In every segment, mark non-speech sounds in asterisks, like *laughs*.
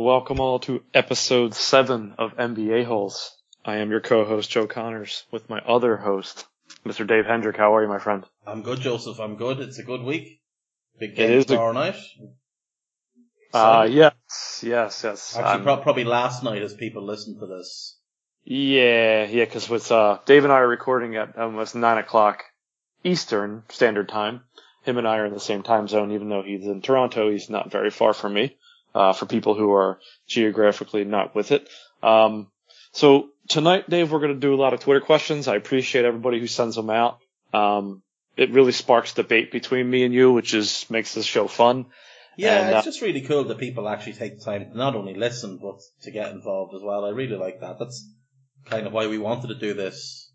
Welcome all to episode seven of NBA Holes. I am your co-host Joe Connors with my other host, Mr. Dave Hendrick. How are you, my friend? I'm good, Joseph. I'm good. It's a good week. Big It game is a- tomorrow night. Uh, yes, yes, yes. Actually, pro- probably last night as people listen to this. yeah, yeah, because with uh, Dave and I are recording at almost nine o'clock Eastern Standard Time. Him and I are in the same time zone, even though he's in Toronto. He's not very far from me. Uh, for people who are geographically not with it. Um, so tonight, Dave, we're going to do a lot of Twitter questions. I appreciate everybody who sends them out. Um, it really sparks debate between me and you, which is makes this show fun. Yeah, And, uh, it's just really cool that people actually take the time to not only listen, but to get involved as well. I really like that. That's kind of why we wanted to do this.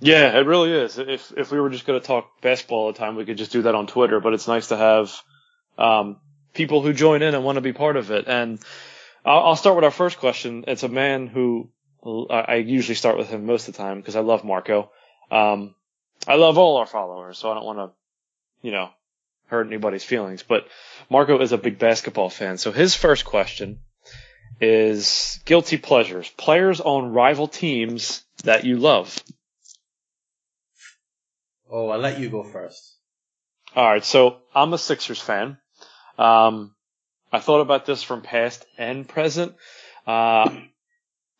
Yeah, it really is. If if we were just going to talk basketball all the time, we could just do that on Twitter. But it's nice to have um, people who join in and want to be part of it. And I'll, I'll start with our first question. It's a man who I I usually start with him most of the time because I love Marco. Um, I love all our followers, so I don't want to, you know, hurt anybody's feelings. But Marco is a big basketball fan, so his first question is guilty pleasures, players on rival teams that you love. Oh, I'll let you go first. All right, so I'm a Sixers fan. Um, I thought about this from past and present. Uh,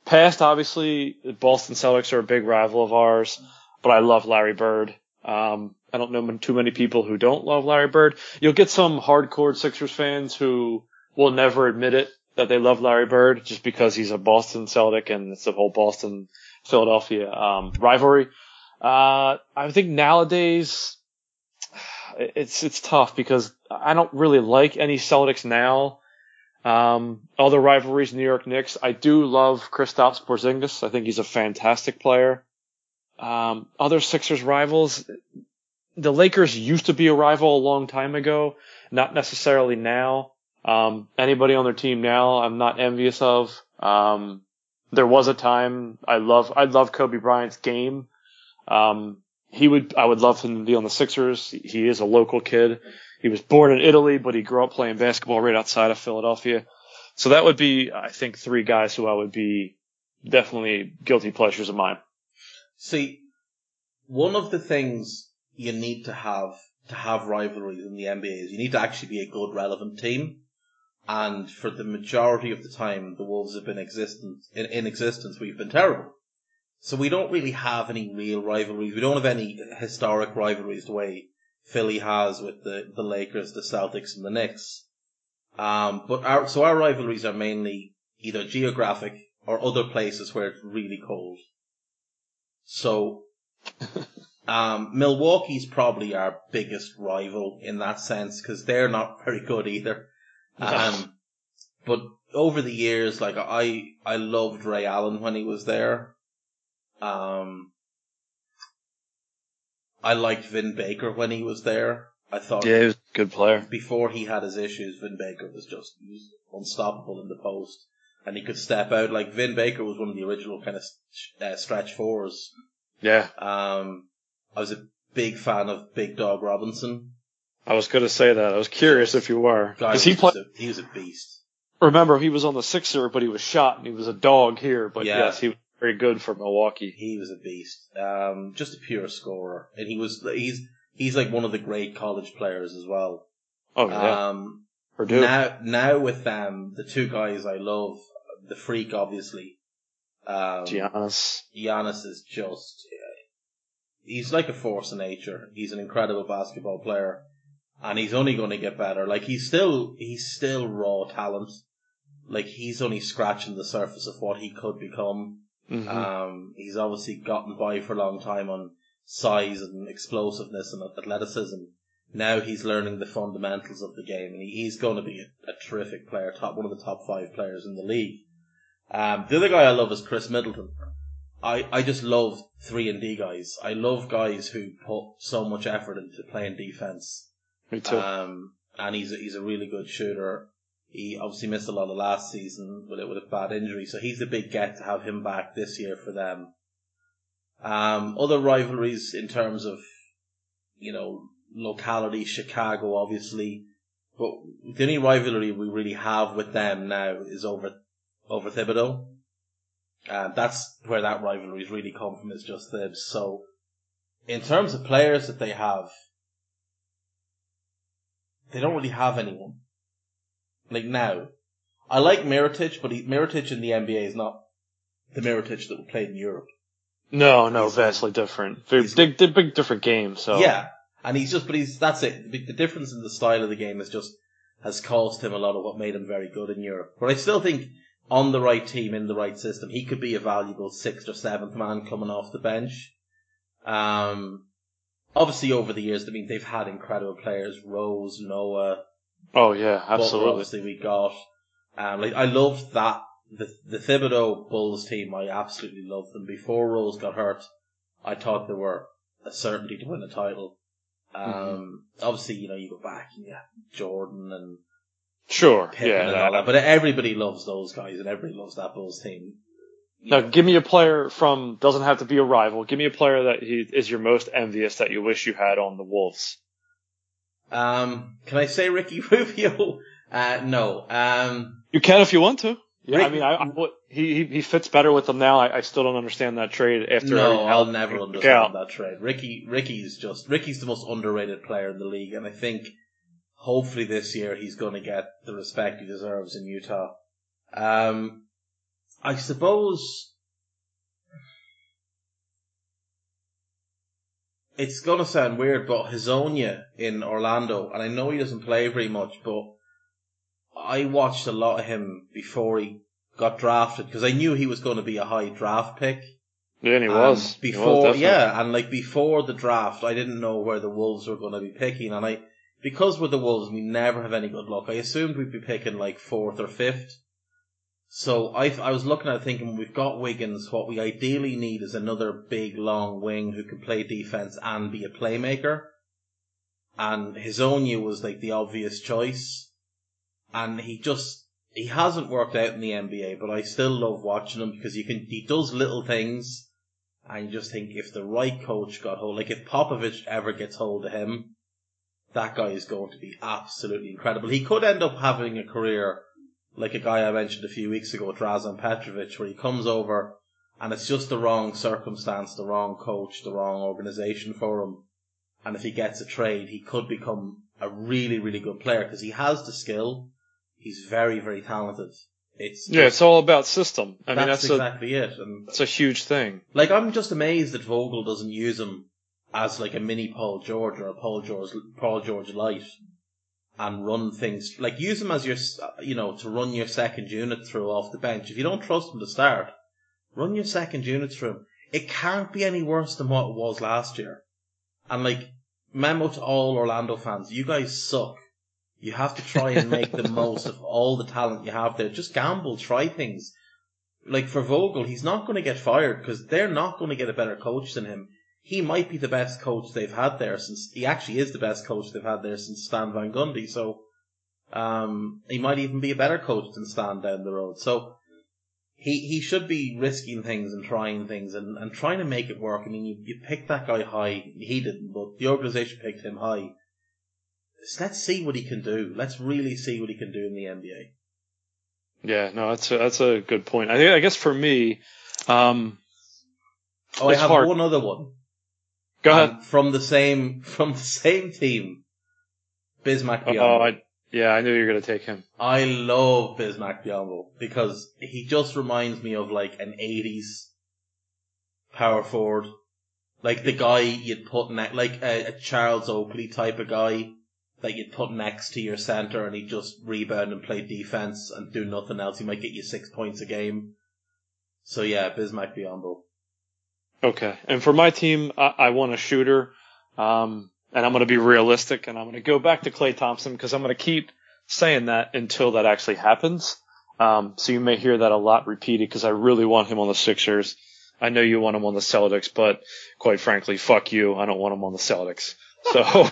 past, obviously, the Boston Celtics are a big rival of ours, but I love Larry Bird. Um, I don't know too many people who don't love Larry Bird. You'll get some hardcore Sixers fans who will never admit it that they love Larry Bird just because he's a Boston Celtic and it's the whole Boston Philadelphia um, rivalry. Uh, I think nowadays it's it's tough because I don't really like any Celtics now. Um, other rivalries, New York Knicks. I do love Kristaps Porzingis. I think he's a fantastic player. Um, other Sixers rivals, the Lakers used to be a rival a long time ago, not necessarily now. Um, anybody on their team now, I'm not envious of. Um, there was a time I love I love Kobe Bryant's game. Um, he would I would love him to be on the Sixers. He is a local kid. He was born in Italy, but he grew up playing basketball right outside of Philadelphia. So that would be I think three guys who I would be definitely guilty pleasures of mine. See, one of the things you need to have to have rivalries in the NBA is you need to actually be a good relevant team. And for the majority of the time, the Wolves have been existent in, in existence. We've been terrible. So we don't really have any real rivalries. We don't have any historic rivalries the way Philly has with the, the Lakers, the Celtics, and the Knicks. Um, but our, so our rivalries are mainly either geographic or other places where it's really cold. So, *laughs* um, Milwaukee's probably our biggest rival in that sense because they're not very good either. Um, but over the years, like I, I loved Ray Allen when he was there. Um, I liked Vin Baker when he was there. I thought Yeah, he was a good player. before he had his issues, Vin Baker was just he was unstoppable in the post, and he could step out. Like Vin Baker was one of the original kind of uh, stretch fours. Yeah, Um, I was a big fan of Big Dog Robinson. I was going to say that. I was curious if you were because he just played. a, he was a beast. Remember, he was on the Sixer, but he was shot and he was a dog here. But Yeah. yes, he was very good for Milwaukee. He was a beast. Um, just a pure scorer, and he was he's he's like one of the great college players as well. Oh yeah, Um, Purdue. now now with them, the two guys I love, the freak obviously. Um, Giannis. Giannis is just he's like a force of nature. He's an incredible basketball player, and he's only going to get better. Like he's still he's still raw talent. Like he's only scratching the surface of what he could become. Mhm. Um, he's obviously gotten by for a long time on size and explosiveness and athleticism. Now he's learning the fundamentals of the game, and he's going to be a, a terrific player, top one of the top five players in the league. Um, the other guy I love is Khris Middleton. I, I just love three and D guys. I love guys who put so much effort into playing defense. Me too. Um, and he's a, he's a really good shooter. He obviously missed a lot of last season with it with a bad injury, so he's a big get to have him back this year for them. Um, other rivalries in terms of, you know, locality, Chicago obviously, but the only rivalry we really have with them now is over over Thibodeau. And that's where that rivalry's really come from is just Thibs. So, in terms of players that they have, they don't really have anyone. Like now. I like Mirotic, but he, Mirotic in the NBA is not the Mirotic that we played in Europe. no, no, he's- vastly different. Big, big, big different game. So Yeah. And he's just, but he's, that's it. The, the difference in the style of the game is just, has cost him a lot of what made him very good in Europe. But I still think on the right team, in the right system, he could be a valuable sixth or seventh man coming off the bench. Um, obviously over the years, I mean, they've had incredible players, Rose, Noah, Oh yeah, absolutely. obviously we got. Um, like I loved that the the Thibodeau Bulls team. I absolutely loved them. Before Rose got hurt, I thought they were a certainty to win a title. Um, Mm-hmm. obviously you know you go back and yeah, Jordan and Sure. Pippen yeah. and all that, but everybody loves those guys and everybody loves that Bulls team. Now, give me a player from doesn't have to be a rival. Give me a player that he is your most envious that you wish you had on the Wolves. Um, can I say Ricky *laughs* Rubio? Uh, no. Um, You can if you want to. Yeah, I mean, I, I he, he he fits better with them now. I, I still don't understand that trade after no, every- I'll never how- *laughs* understand that trade. Ricky, Ricky's just Ricky's the most underrated player in the league, and I think hopefully this year he's going to get the respect he deserves in Utah. Um, I suppose it's to sound weird, but Hezonja in Orlando, and I know he doesn't play very much, but I watched a lot of him before he got drafted because I knew he was going to be a high draft pick. Yeah, and he Um, was He was before, yeah, and like before the draft, I didn't know where the Wolves were going to be picking, and I because we're the Wolves, we never have any good luck. I assumed we'd be picking like fourth or fifth. So I I was looking at thinking we've got Wiggins. What we ideally need is another big long wing who can play defense and be a playmaker. And Hezonja was like the obvious choice, and he just he hasn't worked out in the NBA, but I still love watching him because you can he does little things, and you just think if the right coach got hold, like if Popovich ever gets hold of him, that guy is going to be absolutely incredible. He could end up having a career like a guy I mentioned a few weeks ago, Drazen Petrovic, where he comes over and it's just the wrong circumstance, the wrong coach, the wrong organization for him. And if he gets a trade, he could become a really, really good player because he has the skill. He's very, very talented. It's yeah, it's all about system. I mean, that's that's a exactly it. And that's a huge thing. like, I'm just amazed that Vogel doesn't use him as like a mini Paul George or a Paul George, Paul George light and run things like use him as your, you know, to run your second unit through off the bench. If you don't trust him to start, run your second unit through him. It can't be any worse than what it was last year. And like, memo to all Orlando fans, you guys suck. You have to try and make the *laughs* most of all the talent you have there. Just gamble, try things. Like for Vogel, he's not going to get fired because they're not going to get a better coach than him. He might be the best coach they've had there since he actually is the best coach they've had there since Stan Van Gundy. So um, he might even be a better coach than Stan down the road. So he he should be risking things and trying things and, and trying to make it work. I mean, you, you picked that guy high. He didn't, but the organization picked him high. So let's see what he can do. Let's really see what he can do in the NBA. Yeah, no, that's a, that's a good point. I think I guess for me, um, Oh, I have hard. one other one. Go ahead. Um, from the same *laughs* from the same team, Bismack Oh, Biyombo. I, yeah, I knew you were gonna take him. I love Bismack Biyombo because he just reminds me of like an '80s power forward, like the guy you'd put ne- like a, a Charles Oakley type of guy that you'd put next to your center, and he'd just rebound and play defense and do nothing else. He might get you six points a game. So yeah, Bismack Biyombo. Okay, and for my team, I, I want a shooter, um, and I'm gonna be realistic, and I'm gonna go back to Klay Thompson because I'm gonna keep saying that until that actually happens. Um, so you may hear that a lot repeated because I really want him on the Sixers. I know you want him on the Celtics, but quite frankly, fuck you. I don't want him on the Celtics. So,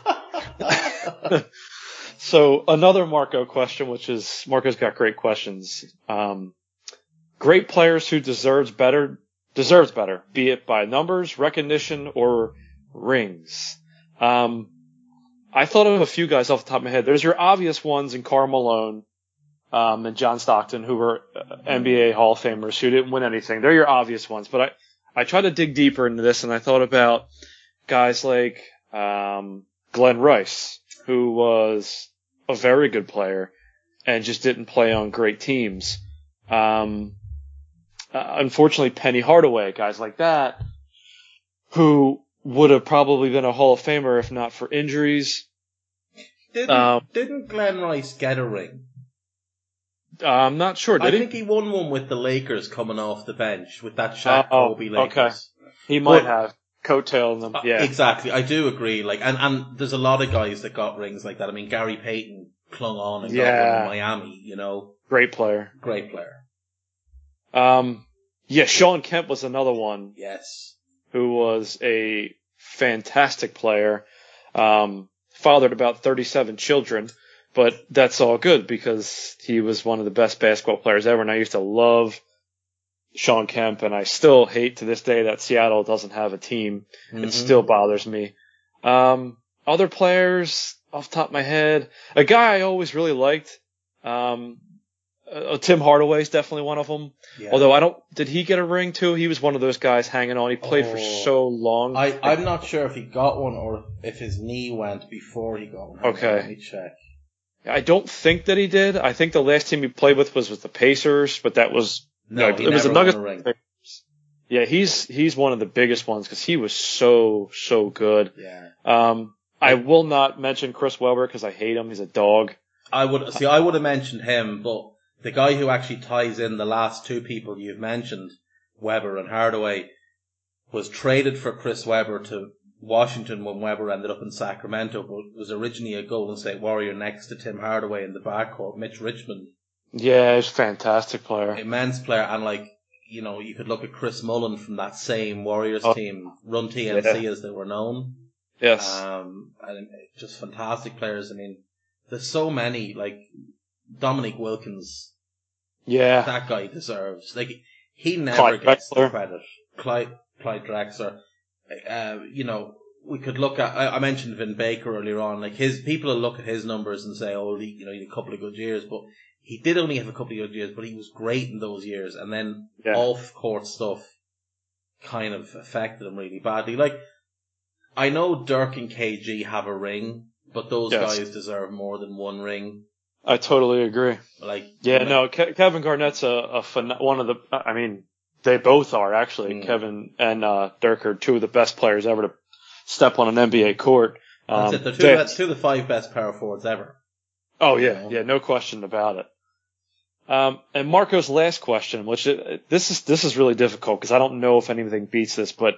*laughs* so another Marco question, which is Marco's got great questions. Um, great players who deserves better, deserves better, be it by numbers, recognition, or rings. Um, I thought of a few guys off the top of my head. There's your obvious ones in Karl Malone, um, and John Stockton, who were uh, NBA Hall of Famers who didn't win anything. They're your obvious ones, but I, I tried to dig deeper into this and I thought about guys like, um, Glen Rice, who was a very good player and just didn't play on great teams. Um, uh, unfortunately, Penny Hardaway, guys like that, who would have probably been a Hall of Famer if not for injuries. Didn't Um, didn't Glen Rice get a ring? Uh, I'm not sure. I think he? won one with the Lakers coming off the bench with that Shaq Oh, Kobe okay. Lakers. He might But- have coattailing them. Uh, Yeah. exactly. I do agree. Like, and and there's a lot of guys that got rings like that. I mean, Gary Payton clung on and got Yeah. one in Miami. You know, Great player. great player. Um, yeah, Shawn Kemp was another one Yes. who was a fantastic player. Um, fathered about 37 children, but that's all good because he was one of the best basketball players ever. And I used to love Shawn Kemp and I still hate to this day that Seattle doesn't have a team. It Mhm. still bothers me. Um, other players off the top of my head, a guy I always really liked, um, uh, Tim Hardaway is definitely one of them. Yeah. Although I don't, did he get a ring too? He was one of those guys hanging on. He played for Oh. so long. I, I'm not sure if he got one or if his knee went before he got one. Okay. Let me check. I don't think that he did. I think the last team he played with was with the Pacers, but that was No, no, it was the Nuggets. Yeah, he's he's one of the biggest ones because he was so so good. Yeah. Um, I will not mention Chris Webber because I hate him. He's a dog. I would see. I would have mentioned him, but the guy who actually ties in the last two people you've mentioned, Webber and Hardaway, was traded for Chris Webber to Washington when Webber ended up in Sacramento, but was originally a Golden State Warrior next to Tim Hardaway in the backcourt. Mitch Richmond, Yeah, he's a fantastic player. immense player, and like you know, you could look at Chris Mullin from that same Warriors Oh. team, Run TMC as they were known. Yes. Um, and just fantastic players. I mean, there's so many, like, Dominique Wilkins, yeah. that guy deserves, like, he never Clyde gets the Drexler. credit. Clyde, Clyde Drexler, uh, you know, we could look at, I, I mentioned Vin Baker earlier on, like his, people will look at his numbers and say, oh, he, you know, he had a couple of good years, but he did only have a couple of good years, but he was great in those years, and then Yeah. off court stuff kind of affected him really badly. Like, I know Dirk and KG have a ring, but those Yes. guys deserve more than one ring. I totally agree. Like, Yeah, no, Ke- Kevin Garnett's a, a phen- one of the. I mean, they both are actually. Mm. Kevin and uh, Dirk are two of the best players ever to step on an NBA court. that's Um, it. They're two, they- that's two of the five best power forwards ever. Oh yeah, yeah, no question about it. Um, and Marco's last question, which uh, this is this is really difficult because I don't know if anything beats this, but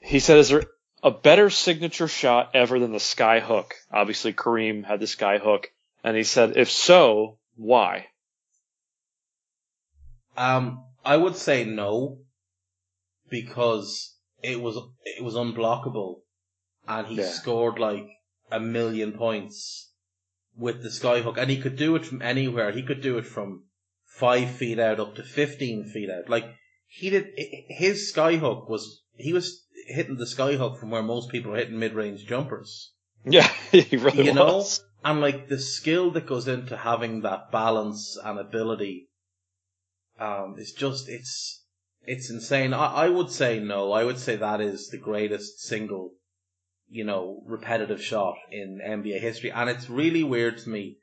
he said, "Is there a better signature shot ever than the sky hook?" Obviously, Kareem had the sky hook, and he said, "If so, why?" Um, I would say no, because it was it was unblockable, and he Yeah. scored like a million points with the skyhook, and he could do it from anywhere. He could do it from five feet out up to fifteen feet out. Like he did, his skyhook was he was hitting the skyhook from where most people are hitting mid-range jumpers. Yeah, *laughs* he really you know, was. And like the skill that goes into having that balance and ability, um, is just it's it's insane. I, I would say no. I would say that is the greatest single, you know, repetitive shot in NBA history, and it's really weird to me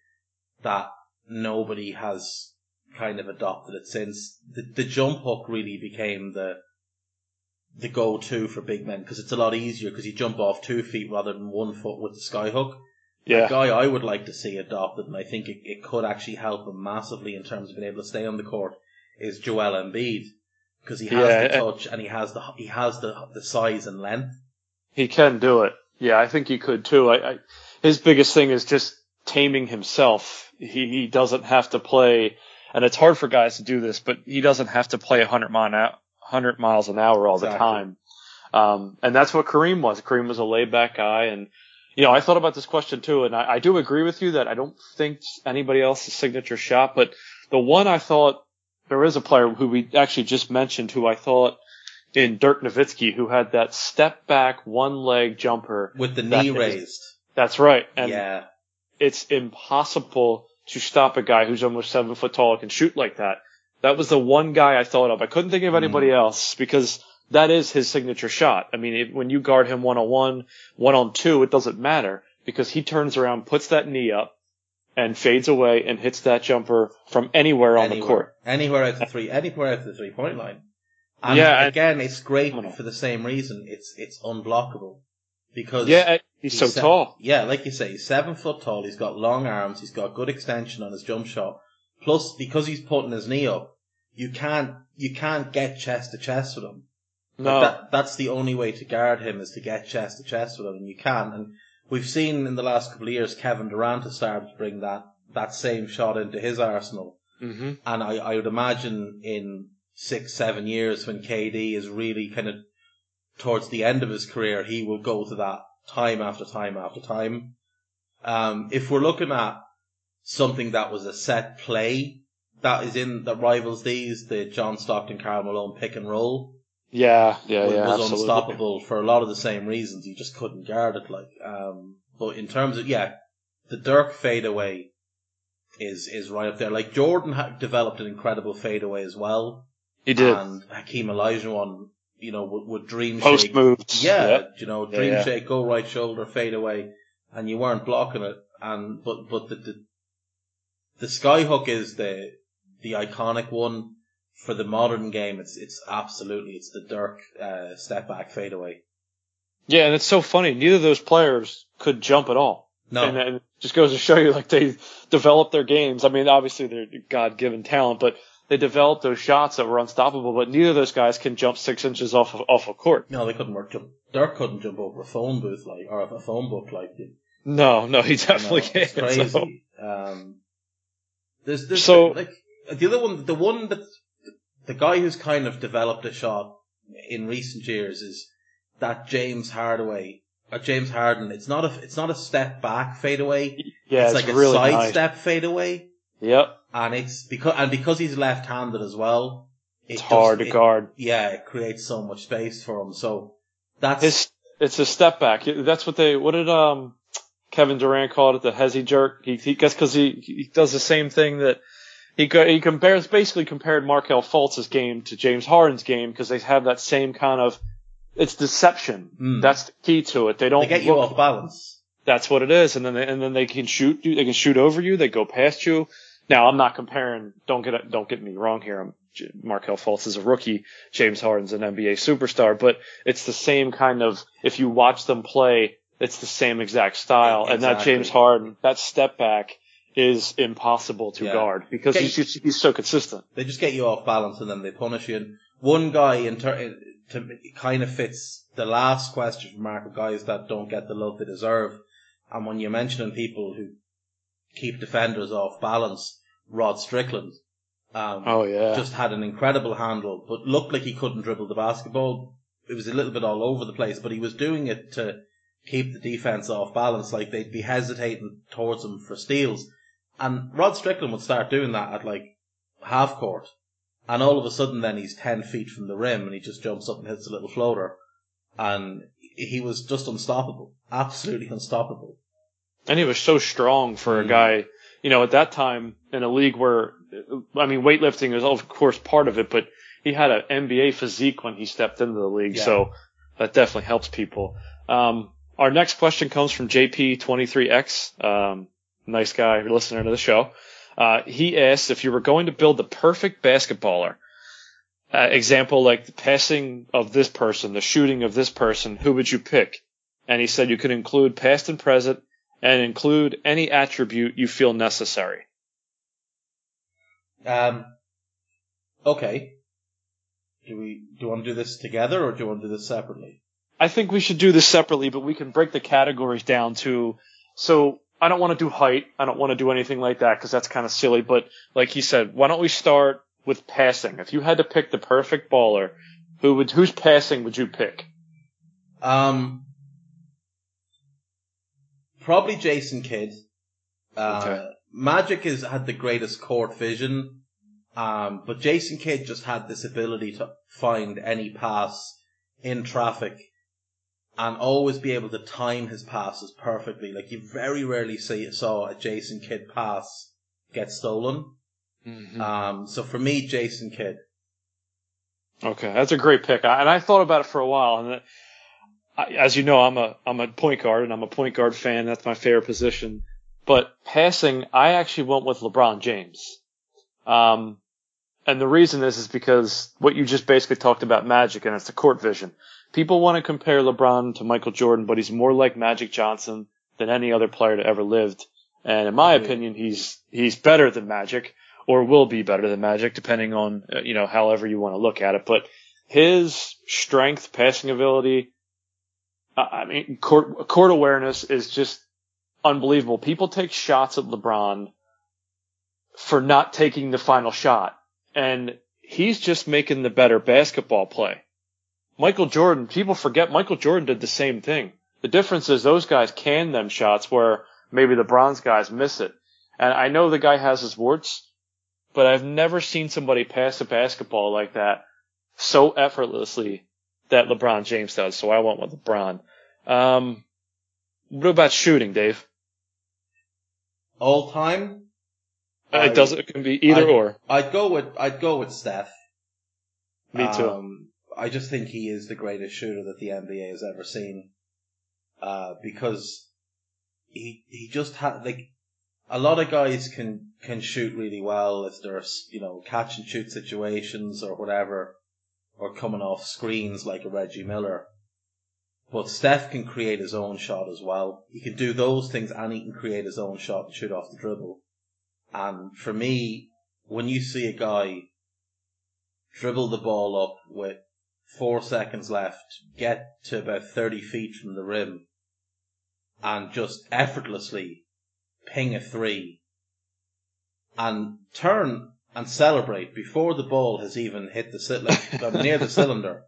that nobody has kind of adopted it since the the jump hook really became the the go-to for big men because it's a lot easier because you jump off two feet rather than one foot with the sky hook. Yeah. A guy I would like to see adopted, and I think it, it could actually help him massively in terms of being able to stay on the court, is Joel Embiid because he has Yeah, the touch and he has the he has the the size and length. He can do it. Yeah, I think he could too. I, I his biggest thing is just taming himself. He he doesn't have to play, and it's hard for guys to do this, but he doesn't have to play 100 mile an 100 miles an hour all the time. Um, and that's what Kareem was. Kareem was a laid back guy, and you know I thought about this question too, and I, I do agree with you that I don't think anybody else's signature shot, but the one I thought there is a player who we actually just mentioned who I thought in Dirk Nowitzki who had that step back one leg jumper. with the That knee is- raised. That's right. And yeah, it's impossible to stop a guy who's almost seven foot tall and can shoot like that. That was the one guy I thought of. I couldn't think of anybody Mm. else because that is his signature shot. I mean, it, when you guard him one on one, one on two, it doesn't matter because he turns around, puts that knee up, and fades away and hits that jumper from anywhere on the court. anywhere out the three, anywhere out the three point line. And Yeah, again, it's great for the same reason. It's it's unblockable because Yeah, he's, so se- tall. Yeah, like you say, he's seven foot tall. He's got long arms. He's got good extension on his jump shot. Plus, because he's putting his knee up, you can't you can't get chest to chest with him. Like, No, that, that's the only way to guard him is to get chest to chest with him, and you can. And we've seen in the last couple of years Kevin Durant has started to bring that that same shot into his arsenal. hmm And I, I would imagine in six, seven years when KD is really kind of towards the end of his career, he will go to that time after time after time. Um, if we're looking at something that was a set play that is in that rivals these, the John Stockton, Karl Malone pick and roll yeah, yeah, was, yeah, was absolutely. unstoppable for a lot of the same reasons. You just couldn't guard it. Like, um, but in terms of yeah, the Dirk fadeaway is is right up there. Like Jordan ha- developed an incredible fadeaway as well, He did and Hakeem Olajuwon, you know, would, would dream post shake. moves. Yeah, Yep. you know, dream yeah. shake, go right shoulder, fade away, and you weren't blocking it. And but but the the, the skyhook is the the iconic one for the modern game. It's it's absolutely it's the Dirk uh, step back fadeaway. Yeah, and it's so funny. Neither of those players could jump at all. No, And, and it just goes to show you, like, they developed their games. I mean, obviously they're God-given talent, but they developed those shots that were unstoppable, but neither of those guys can jump six inches off of, off a court. no, they couldn't work. Jump. Dirk couldn't jump over a phone booth like or a phone book like you No, no, he definitely can't. crazy. So- Um, there's, there's So- like the other one, the one that the guy who's kind of developed a shot in recent years is that James Hardaway or James Harden. It's not a it's not a step back fadeaway. yeah, it's, it's, like really a side nice. step fadeaway, Yep. and it's because and because he's left-handed as well. it It's just- hard to it- guard. Yeah, it creates so much space for him. So that's His, it's a step back. That's what they, what did, um, Kevin Durant call it the hezzy jerk? He, he guess cause he, he does the same thing that he, co- he compares, basically compared Markelle Fultz's game to James Harden's game because they have that same kind of, it's deception. Mm. That's the key to it. They don't they get you look- off balance. That's what it is. And then they, and then they can shoot you. They can shoot over you. They go past you. Now I'm not comparing. Don't get don't get me wrong here. I'm, J- Markelle Fultz is a rookie. James Harden's an NBA superstar, but it's the same kind of. If you watch them play, it's the same exact style. And that James Harden, that step back is impossible to Yeah. guard because Okay. he's he's so consistent. They just get you off balance and then they punish you. And one guy in to kind of fits the last question from Mark of guys that don't get the love they deserve. And when you're mentioning people who keep defenders off balance, Rod Strickland, um, Oh yeah. just had an incredible handle, but looked like he couldn't dribble the basketball. it was a little bit all over the place, but he was doing it to keep the defense off balance. Like they'd be hesitating towards him for steals, and Rod Strickland would start doing that at like half court, and all of a sudden then he's ten feet from the rim and he just jumps up and hits a little floater, and he was just unstoppable, absolutely unstoppable. And he was so strong for a Mm. guy, you know, at that time in a league where, I mean, weightlifting is of course part of it, but he had an NBA physique when he stepped into the league, Yeah. so that definitely helps people. Um, our next question comes from JP23X, um, nice guy, listener to the show. Uh, he asked if you were going to build the perfect basketballer, uh, example like the passing of this person, the shooting of this person, who would you pick? And he said you could include past and present and include any attribute you feel necessary. Um, okay. Do we do you want to do this together or do you want to do this separately? I think we should do this separately, but we can break the categories down to, so I don't want to do height. I don't want to do anything like that because that's kind of silly. But like he said, why don't we start with passing? If you had to pick the perfect baller, who would, whose passing would you pick? Um, probably Jason Kidd. Uh, Okay. Magic has had the greatest court vision, um, but Jason Kidd just had this ability to find any pass in traffic and always be able to time his passes perfectly. Like you very rarely see saw a Jason Kidd pass get stolen. Um, so for me, Jason Kidd. Okay, that's a great pick. I, and I thought about it for a while, and it, I, as you know, I'm a I'm a point guard, and I'm a point guard fan. That's my favorite position. But passing, I actually went with LeBron James. Um, and the reason is is because what you just basically talked about Magic, and it's the court vision. People want to compare LeBron to Michael Jordan, but he's more like Magic Johnson than any other player that ever lived. And in my opinion, he's he's better than Magic, or will be better than Magic, depending on uh, you know however you want to look at it. But his strength, passing ability, I I mean, court, court awareness is just unbelievable. People take shots at LeBron for not taking the final shot, and he's just making the better basketball play. Michael Jordan, people forget Michael Jordan did the same thing. The difference is those guys can them shots where maybe the bronze guys miss it. And I know the guy has his warts, but I've never seen somebody pass a basketball like that so effortlessly that LeBron James does. So I went with LeBron. Um, what about shooting, Dave? All time, Uh, it doesn't. It can be either I- or. I'd go with I'd go with Steph. Me too. Um, I just think he is the greatest shooter that the NBA has ever seen. Uh, because he he just had like a lot of guys can can shoot really well if there's you know catch and shoot situations or whatever, or coming off screens like a Reggie Miller. But Steph can create his own shot as well. He can do those things and he can create his own shot and shoot off the dribble. And for me, when you see a guy dribble the ball up with four seconds left, get to about 30 feet from the rim, and just effortlessly ping a three, and turn and celebrate before the ball has even hit the cy- like *laughs* near the cylinder,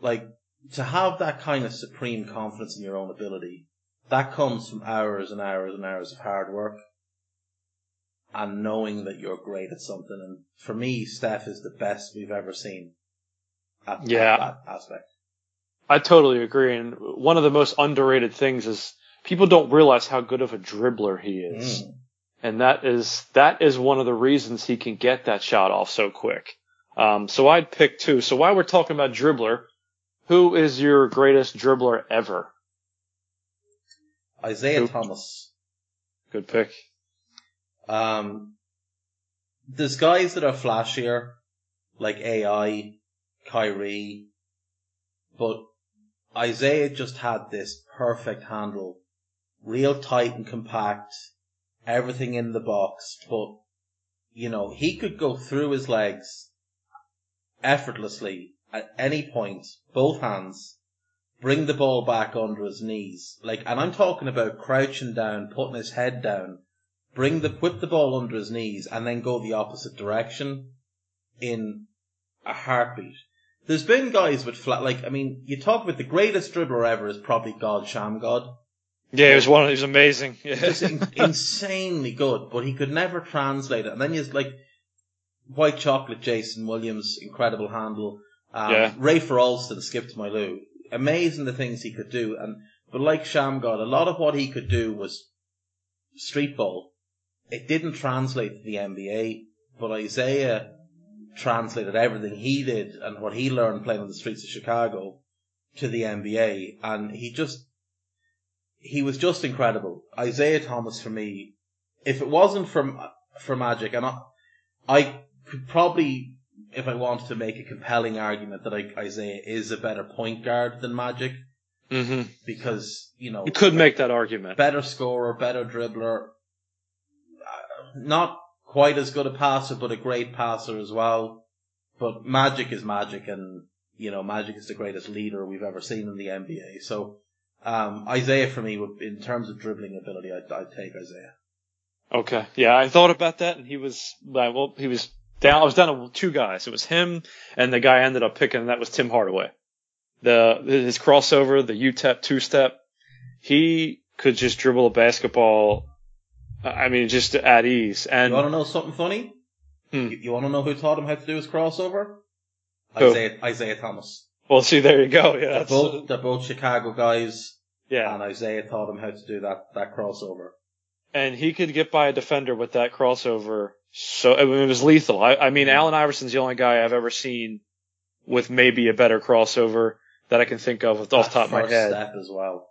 like to have that kind of supreme confidence in your own ability, that comes from hours and hours and hours of hard work and knowing that you're great at something. And for me, Steph is the best we've ever seen Yeah. aspect. I totally agree. And one of the most underrated things is people don't realize how good of a dribbler he is. Mm. And that is, that is one of the reasons he can get that shot off so quick. Um, so I'd pick two. So while we're talking about dribbler, who is your greatest dribbler ever? Isiah Who- Thomas. Good pick. Um, there's guys that are flashier, like AI, Kyrie, but Isiah just had this perfect handle, real tight and compact, everything in the box, but, you know, he could go through his legs effortlessly at any point, both hands, bring the ball back under his knees, like, and I'm talking about crouching down, putting his head down, bring the whip the ball under his knees and then go the opposite direction in a heartbeat. There's been guys with flat, like, I mean, you talk about the greatest dribbler ever is probably God Shammgod. Yeah, he was one. He was amazing. Yeah. Just in, *laughs* insanely good, but he could never translate it. And then you like White Chocolate, Jason Williams, incredible handle. Um, Yeah. Rafer Alston, Skip to My Lou. Amazing the things he could do. And, but like Shammgod, a lot of what he could do was street ball. It didn't translate to the NBA, but Isiah translated everything he did and what he learned playing on the streets of Chicago to the NBA. And he just, he was just incredible. Isiah Thomas for me, if it wasn't from, for Magic, and I, I could probably, if I wanted to make a compelling argument that like Isiah is a better point guard than Magic, hmm because, you know, You could make that argument. better scorer, better dribbler, uh, not quite as good a passer, but a great passer as well. But Magic is Magic, and you know, Magic is the greatest leader we've ever seen in the NBA. So, um, Isiah for me, would, in terms of dribbling ability, I'd, I'd take Isiah. Okay. Yeah, I thought about that, and he was well. He was down. I was down to two guys. It was him and the guy I ended up picking. And that was Tim Hardaway. The his crossover, the UTEP two step. He could just dribble a basketball. I mean, just at ease. And You want to know something funny? Hmm. You, you want to know who taught him how to do his crossover? Who? Isiah, Isiah Thomas. well, see, there you go. Yeah, They're both, they're both Chicago guys, yeah. and Isiah taught him how to do that, that crossover. and he could get by a defender with that crossover. So I mean, it was lethal. I, I mean, Allen Iverson's the only guy I've ever seen with maybe a better crossover that I can think of off the top of my head. as well.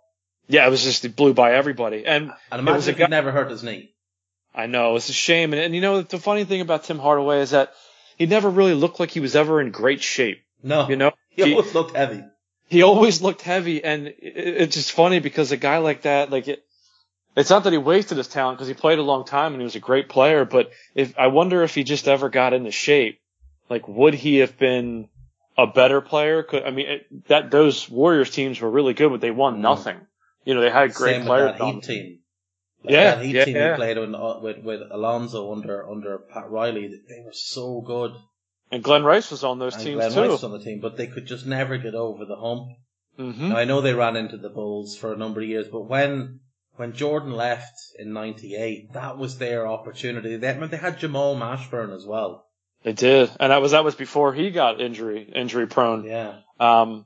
Yeah, it was just it blew by everybody, and And it was a guy. never hurt his knee. I know it's a shame, and, and you know the funny thing about Tim Hardaway is that he never really looked like he was ever in great shape. No. You know, *laughs* he he- always looked heavy. he always looked heavy, and it, it's just funny because a guy like that, like it, it's not that he wasted his talent because he played a long time and he was a great player, but if I wonder if he just ever got into shape, like would he have been a better player? Could I mean it, that those Warriors teams were really good, but they won Mm. nothing. You know, they had great Same players. with that on Heat team. Like Yeah, that Heat yeah, team yeah. we played with, with with Alonzo under under Pat Riley. They were so good. And Glen Rice was on those and teams Glenn too. Rice was on the team, but they could just never get over the hump. hmm Now I know they ran into the Bulls for a number of years, but when when Jordan left in '98, that was their opportunity. They, I mean, they had Jamal Mashburn as well. They did, and that was that was before he got injury injury prone. Yeah. Um,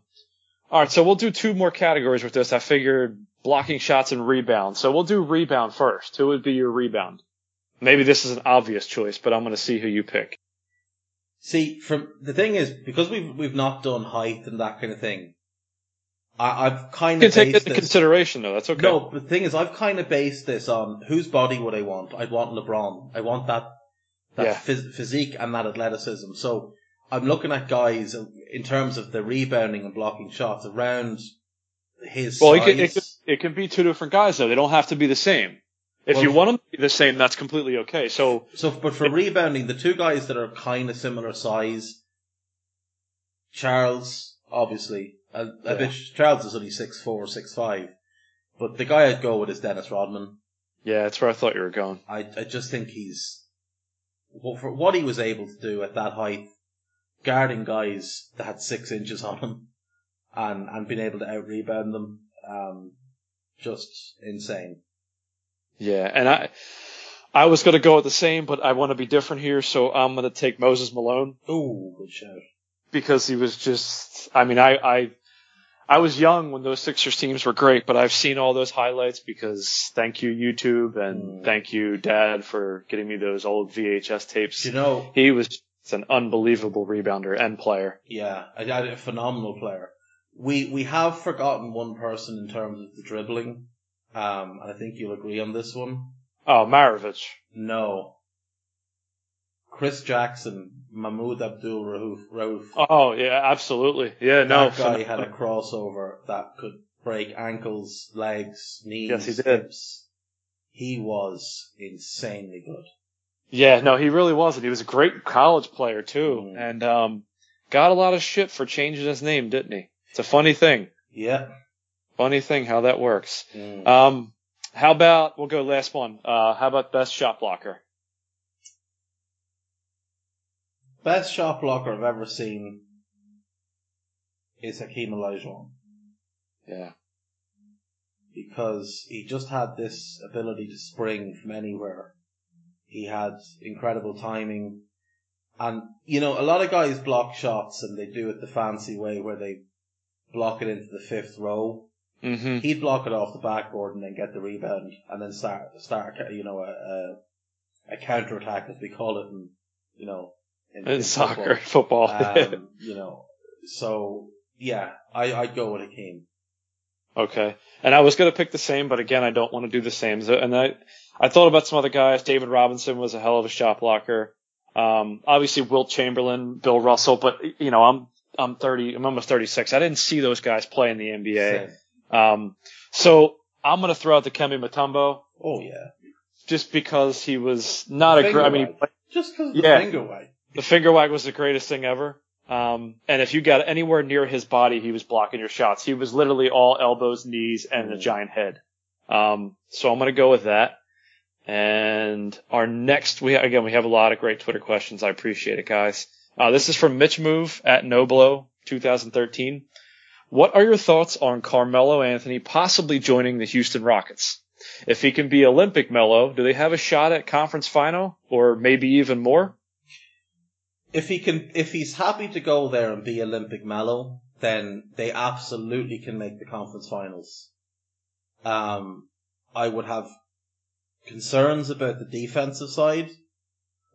all right, so we'll do two more categories with this. I figured blocking shots and rebound. So we'll do rebound first. Who would be your rebound? Maybe this is an obvious choice, but I'm going to see who you pick. See, from the thing is, because we've we've not done height and that kind of thing, I, I've kind You of take into consideration, though. That's okay. No, but the thing is, I've kind of based this on whose body would I want? I'd want LeBron. I want that that Yeah. phys- physique and that athleticism. So I'm looking at guys in terms of the rebounding and blocking shots around his well, it size. can, it, can, it can be two different guys, though. They don't have to be the same. If Well- you want them to be the same, that's completely okay. So, So, but for rebounding, the two guys that are kind of similar size, Charles, obviously, a, a Yeah. bit, Charles is only six four, six five, but the guy I'd go with is Dennis Rodman. yeah, that's where I thought you were going. I, I just think he's, well, for what he was able to do at that height, guarding guys that had six inches on him, and, and being able to out rebound them, um, just insane. Yeah, and I, I was going to go with the same, but I want to be different here, so I'm going to take Moses Malone. Ooh, good shout. because he was just I mean I I I was young when those Sixers teams were great, but I've seen all those highlights because thank you YouTube and Mm. thank you Dad for getting me those old VHS tapes. You know, He was just an unbelievable rebounder and player. Yeah, a, a phenomenal player. We we have forgotten one person in terms of the dribbling, um, and I think you'll agree on this one. Oh, Maravich. No, Chris Jackson, Mahmoud Abdul Rauf. Oh yeah, absolutely. Yeah, no. that guy had a crossover that could break ankles, legs, knees, Yes, he did. hips. He was insanely good. Yeah, no, he really wasn't. He was a great college player too, Mm. and um, got a lot of shit for changing his name, didn't he? It's a funny thing. Yeah. Funny thing how that works. Mm. Um, how about we'll go last one. Uh, how about best shot blocker? Best shot blocker I've ever seen. is Hakeem Olajuwon Yeah. because he just had this ability to spring from anywhere. He had incredible timing. And, you know, a lot of guys block shots and they do it the fancy way where they block it into the fifth row. Mm-hmm. He'd block it off the backboard and then get the rebound and then start, start, you know, a, a, a counter attack as we call it in, you know, in, In soccer, football. Um, *laughs* you know, so yeah, I, I'd go with Hakeem. Okay. And I was going to pick the same, but again, I don't want to do the same. And I, I thought about some other guys. David Robinson was a hell of a shot blocker. Um, obviously Wilt Chamberlain, Bill Russell, but you know, I'm, I'm 30, I'm almost 36. I didn't see those guys play in the NBA. Um, so I'm going to throw out Dikembe Mutombo. Oh yeah. just because he was not a great, I mean. Just because of the Yeah. finger wag. the finger wag was the greatest thing ever. Um, and if you got anywhere near his body, he was blocking your shots. He was literally all elbows, knees, and a Mm. giant head. Um, so I'm going to go with that. And our next, we, again, we have a lot of great Twitter questions. I appreciate it, guys. Uh, this is from Mitch Move at Noblo 2013. What are your thoughts on Carmelo Anthony possibly joining the Houston Rockets? If he can be Olympic Melo, do they have a shot at conference final or maybe even more? If he can, if he's happy to go there and be Olympic Melo, then they absolutely can make the conference finals. Um, I would have concerns about the defensive side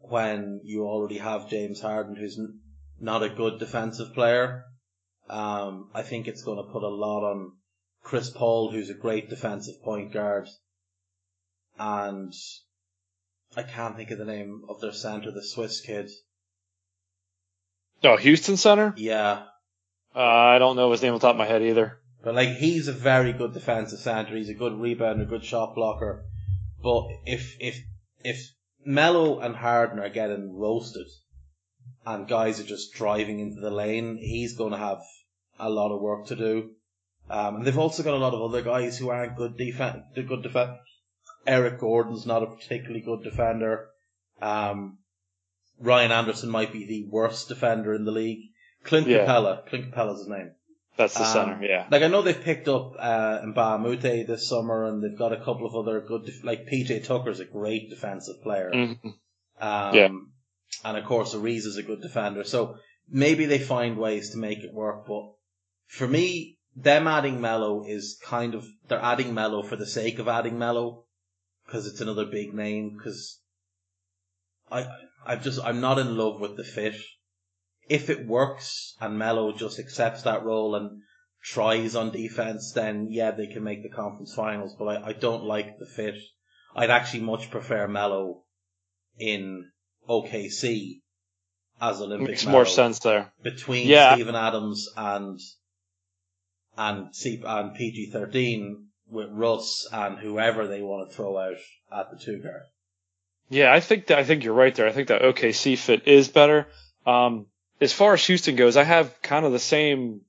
when you already have James Harden, who's n- not a good defensive player. Um, I think it's going to put a lot on Chris Paul, who's a great defensive point guard, and I can't think of the name of their center, the Swiss kid. Oh, Houston Center? Yeah, Uh, I don't know his name on top of my head either. But like he's a very good defensive center. He's a good rebounder, a good shot blocker. But if if if Melo and Harden are getting roasted, and guys are just driving into the lane, he's going to have a lot of work to do. Um, and they've also got a lot of other guys who aren't good defense. Good defense. Eric Gordon's not a particularly good defender. Um, Ryan Anderson might be the worst defender in the league. Clint Yeah. Capela. Clint Capela's his name. That's the Um, center, yeah. Like I know they've picked up uh, Mbah a Moute this summer, and they've got a couple of other good, def- like PJ Tucker's a great defensive player. Mhm. Um, Yeah. And of course, Ariza's a good defender. So maybe they find ways to make it work. But for me, them adding Melo is kind of they're adding Melo for the sake of adding Melo because it's another big name. Because I, I've just I'm not in love with the fit. If it works and Melo just accepts that role and tries on defense, then yeah, they can make the conference finals. But I, I don't like the fit. I'd actually much prefer Melo in OKC as Olympic. Makes more sense there. between Yeah. Steven Adams and and C and PG thirteen with Russ and whoever they want to throw out at the two guard. Yeah, I think that, I think you're right there. I think that OKC fit is better. Um, as far as Houston goes, I have kind of the same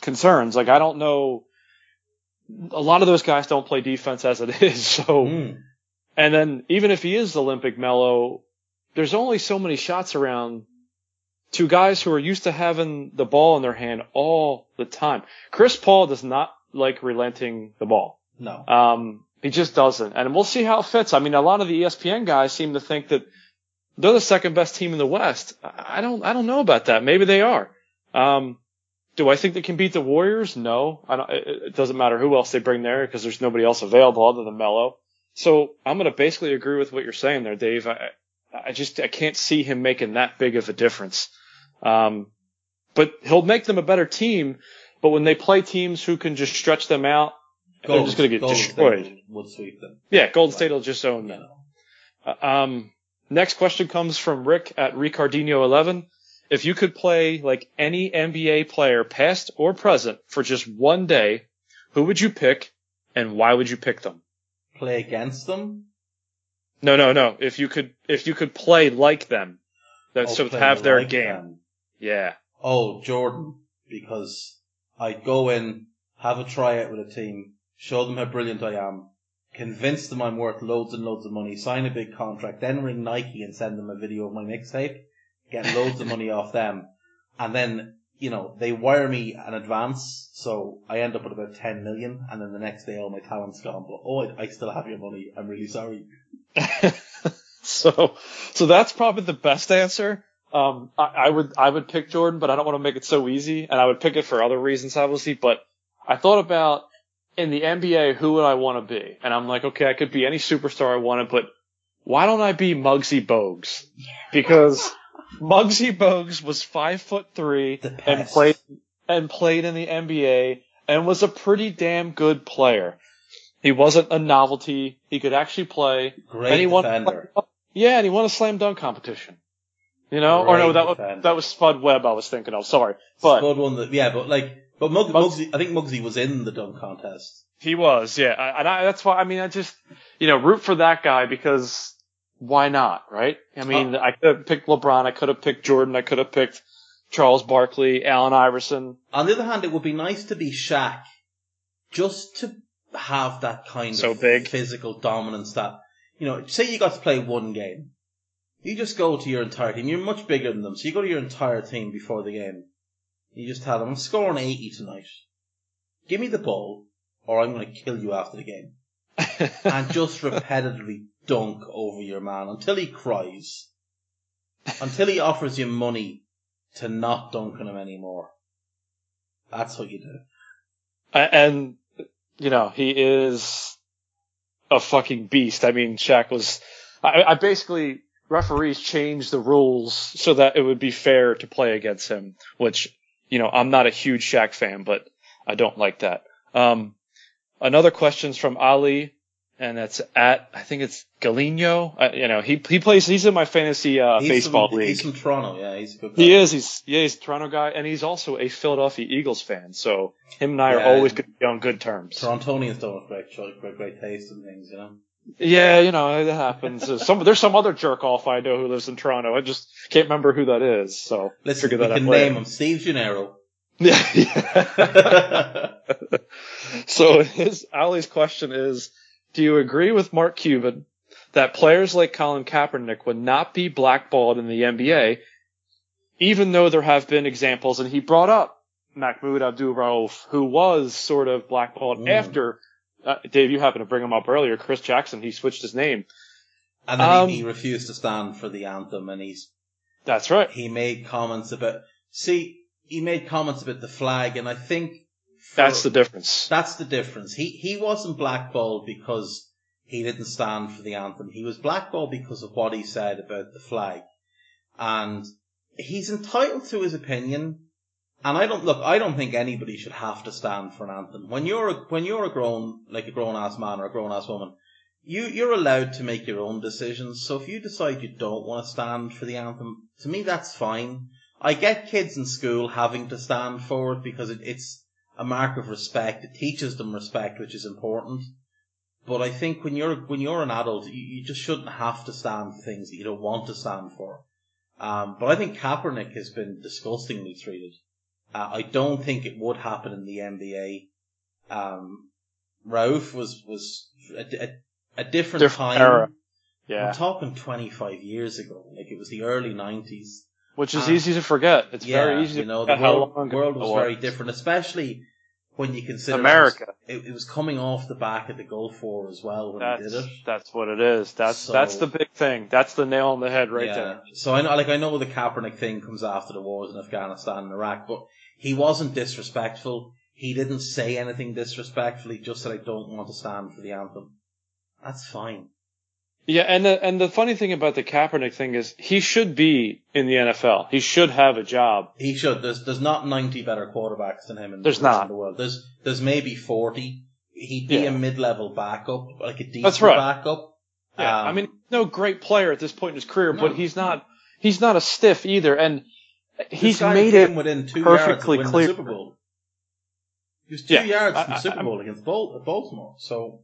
concerns. Like, I don't know. A lot of those guys don't play defense as it *laughs* is. So, Mm. and then even if he is Olympic Melo, there's only so many shots around to guys who are used to having the ball in their hand all the time. Chris Paul does not like relenting the ball. No. Um, he just doesn't. And we'll see how it fits. I mean, a lot of the ESPN guys seem to think that they're the second best team in the West. I don't, I don't know about that. Maybe they are. Um, do I think they can beat the Warriors? No. I don't, it, it doesn't matter who else they bring there because there's nobody else available other than Melo. So I'm going to basically agree with what you're saying there, Dave. I, I just, I can't see him making that big of a difference. Um, but he'll make them a better team. But when they play teams who can just stretch them out, they're just going to get Golden destroyed. State would sweep them. Yeah, Golden State will just own You them. know. Uh, Um, next question comes from Rick at Ricardino11. If you could play like any NBA player, past or present, for just one day, who would you pick and why would you pick them? Play against them. No, no, no. If you could, if you could play like them, that or so have their like game. them. Yeah. Oh, Jordan, because I'd go in, have a tryout with a team, show them how brilliant I am, convince them I'm worth loads and loads of money, sign a big contract, then ring Nike and send them a video of my mixtape, get loads of money off them, and then you know, they wire me an advance, so I end up with about 10 million, and then the next day all my talent's gone, but oh, I, I still have your money, I'm really sorry. *laughs* so, so that's probably the best answer. Um, I, I would, I would pick Jordan, but I don't want to make it so easy, and I would pick it for other reasons, obviously, but I thought about in the NBA, who would I want to be? And I'm like, okay, I could be any superstar I wanted, but why don't I be Muggsy Bogues? Because *laughs* Muggsy Bogues was five foot three and played and played in the NBA and was a pretty damn good player. He wasn't a novelty. He could actually play. Great and he won, defender. yeah, and he won a slam dunk competition. You know, or no, Great that was that was Spud Webb I was thinking of. Sorry, but Spud won the, yeah, but like, but Muggsy, I think Muggsy was in the dunk contest. He was, yeah, I- and I, that's why. I mean, I just, you know, root for that guy because why not, right? I mean, uh, I could have picked LeBron, I could have picked Jordan, I could have picked Charles Barkley, Allen Iverson. On the other hand, it would be nice to be Shaq, just to have that kind So of big. physical dominance that, you know, say you got to play one game. You just go to your entire team. You're much bigger than them, so you go to your entire team before the game. You just tell them, I'm scoring 80 tonight. Give me the ball, or I'm going to kill you after the game. *laughs* and just repetitively dunk over your man until he cries. Until he offers you money to not dunk on him anymore. That's what you do. And you know, he is a fucking beast. I mean, Shaq was. I, I basically referees changed the rules so that it would be fair to play against him. Which you know, I'm not a huge Shaq fan, but I don't like that. Um, another question's from Ali, and that's at I think it's Galino. Uh, you know, he he plays. He's in my fantasy uh, baseball from, league. He's from Toronto, yeah, he's a good guy. He is. He's yeah. He's a Toronto guy, and he's also a Philadelphia Eagles fan. So him and I Yeah. are always going to be on good terms. Torontonians don't have great, great, great taste in things, you know. Yeah, you know, it happens. *laughs* Some there's some other jerk off I know who lives in Toronto. I just can't remember who that is. So Listen, figure we that can out later. name him Steve Gennaro. Yeah. *laughs* yeah. so his Ali's question is, do you agree with Mark Cuban that players like Colin Kaepernick would not be blackballed in the NBA, even though there have been examples, and he brought up Mahmoud Abdul Rauf, who was sort of blackballed Mm. after. Uh, Dave, you happened to bring him up earlier. Chris Jackson, he switched his name. And then Um, he, he refused to stand for the anthem, and he's That's right. he made comments about. See, he made comments about the flag, and I think for- That's the difference. That's the difference. He he wasn't blackballed because he didn't stand for the anthem. He was blackballed because of what he said about the flag, and he's entitled to his opinion. And I don't look. I don't think anybody should have to stand for an anthem. When you're a, when you're a grown like a grown ass man or a grown ass woman, you you're allowed to make your own decisions. So if you decide you don't want to stand for the anthem, to me that's fine. I get kids in school having to stand for it because it, it's a mark of respect. It teaches them respect, which is important. But I think when you're when you're an adult, you, you just shouldn't have to stand for things that you don't want to stand for. Um, but I think Kaepernick has been disgustingly treated. Uh, I don't think it would happen in the NBA. Um, Rauf was was a, a, a different, Different time. era. Yeah. I'm talking 25 years ago. Like it was the early 90s. Which is Ah. easy to forget. It's yeah, very easy you know, the world, world it was very different, especially when you consider America. It was, it, it was coming off the back of the Gulf War as well when That's did it. that's what it is. That's So- that's the big thing. That's the nail on the head right yeah. there. So I know, like, I know the Kaepernick thing comes after the wars in Afghanistan and Iraq, but he wasn't disrespectful. He didn't say anything disrespectfully. Just said, "I don't want to stand for the anthem." That's fine. Yeah, and the and the funny thing about the Kaepernick thing is he should be in the NFL. He should have a job. He should. There's there's not ninety better quarterbacks than him in, There's the not. of the world. There's there's maybe forty. He'd be Yeah. a mid level backup, like a decent That's right. backup. Yeah, Um, I mean, no great player at this point in his career, No. but he's not he's not a stiff either, and he's made it within two perfectly winning clear. Super Bowl. He was two Yeah, yards I- from I- the Super Bowl against Bal- Baltimore. So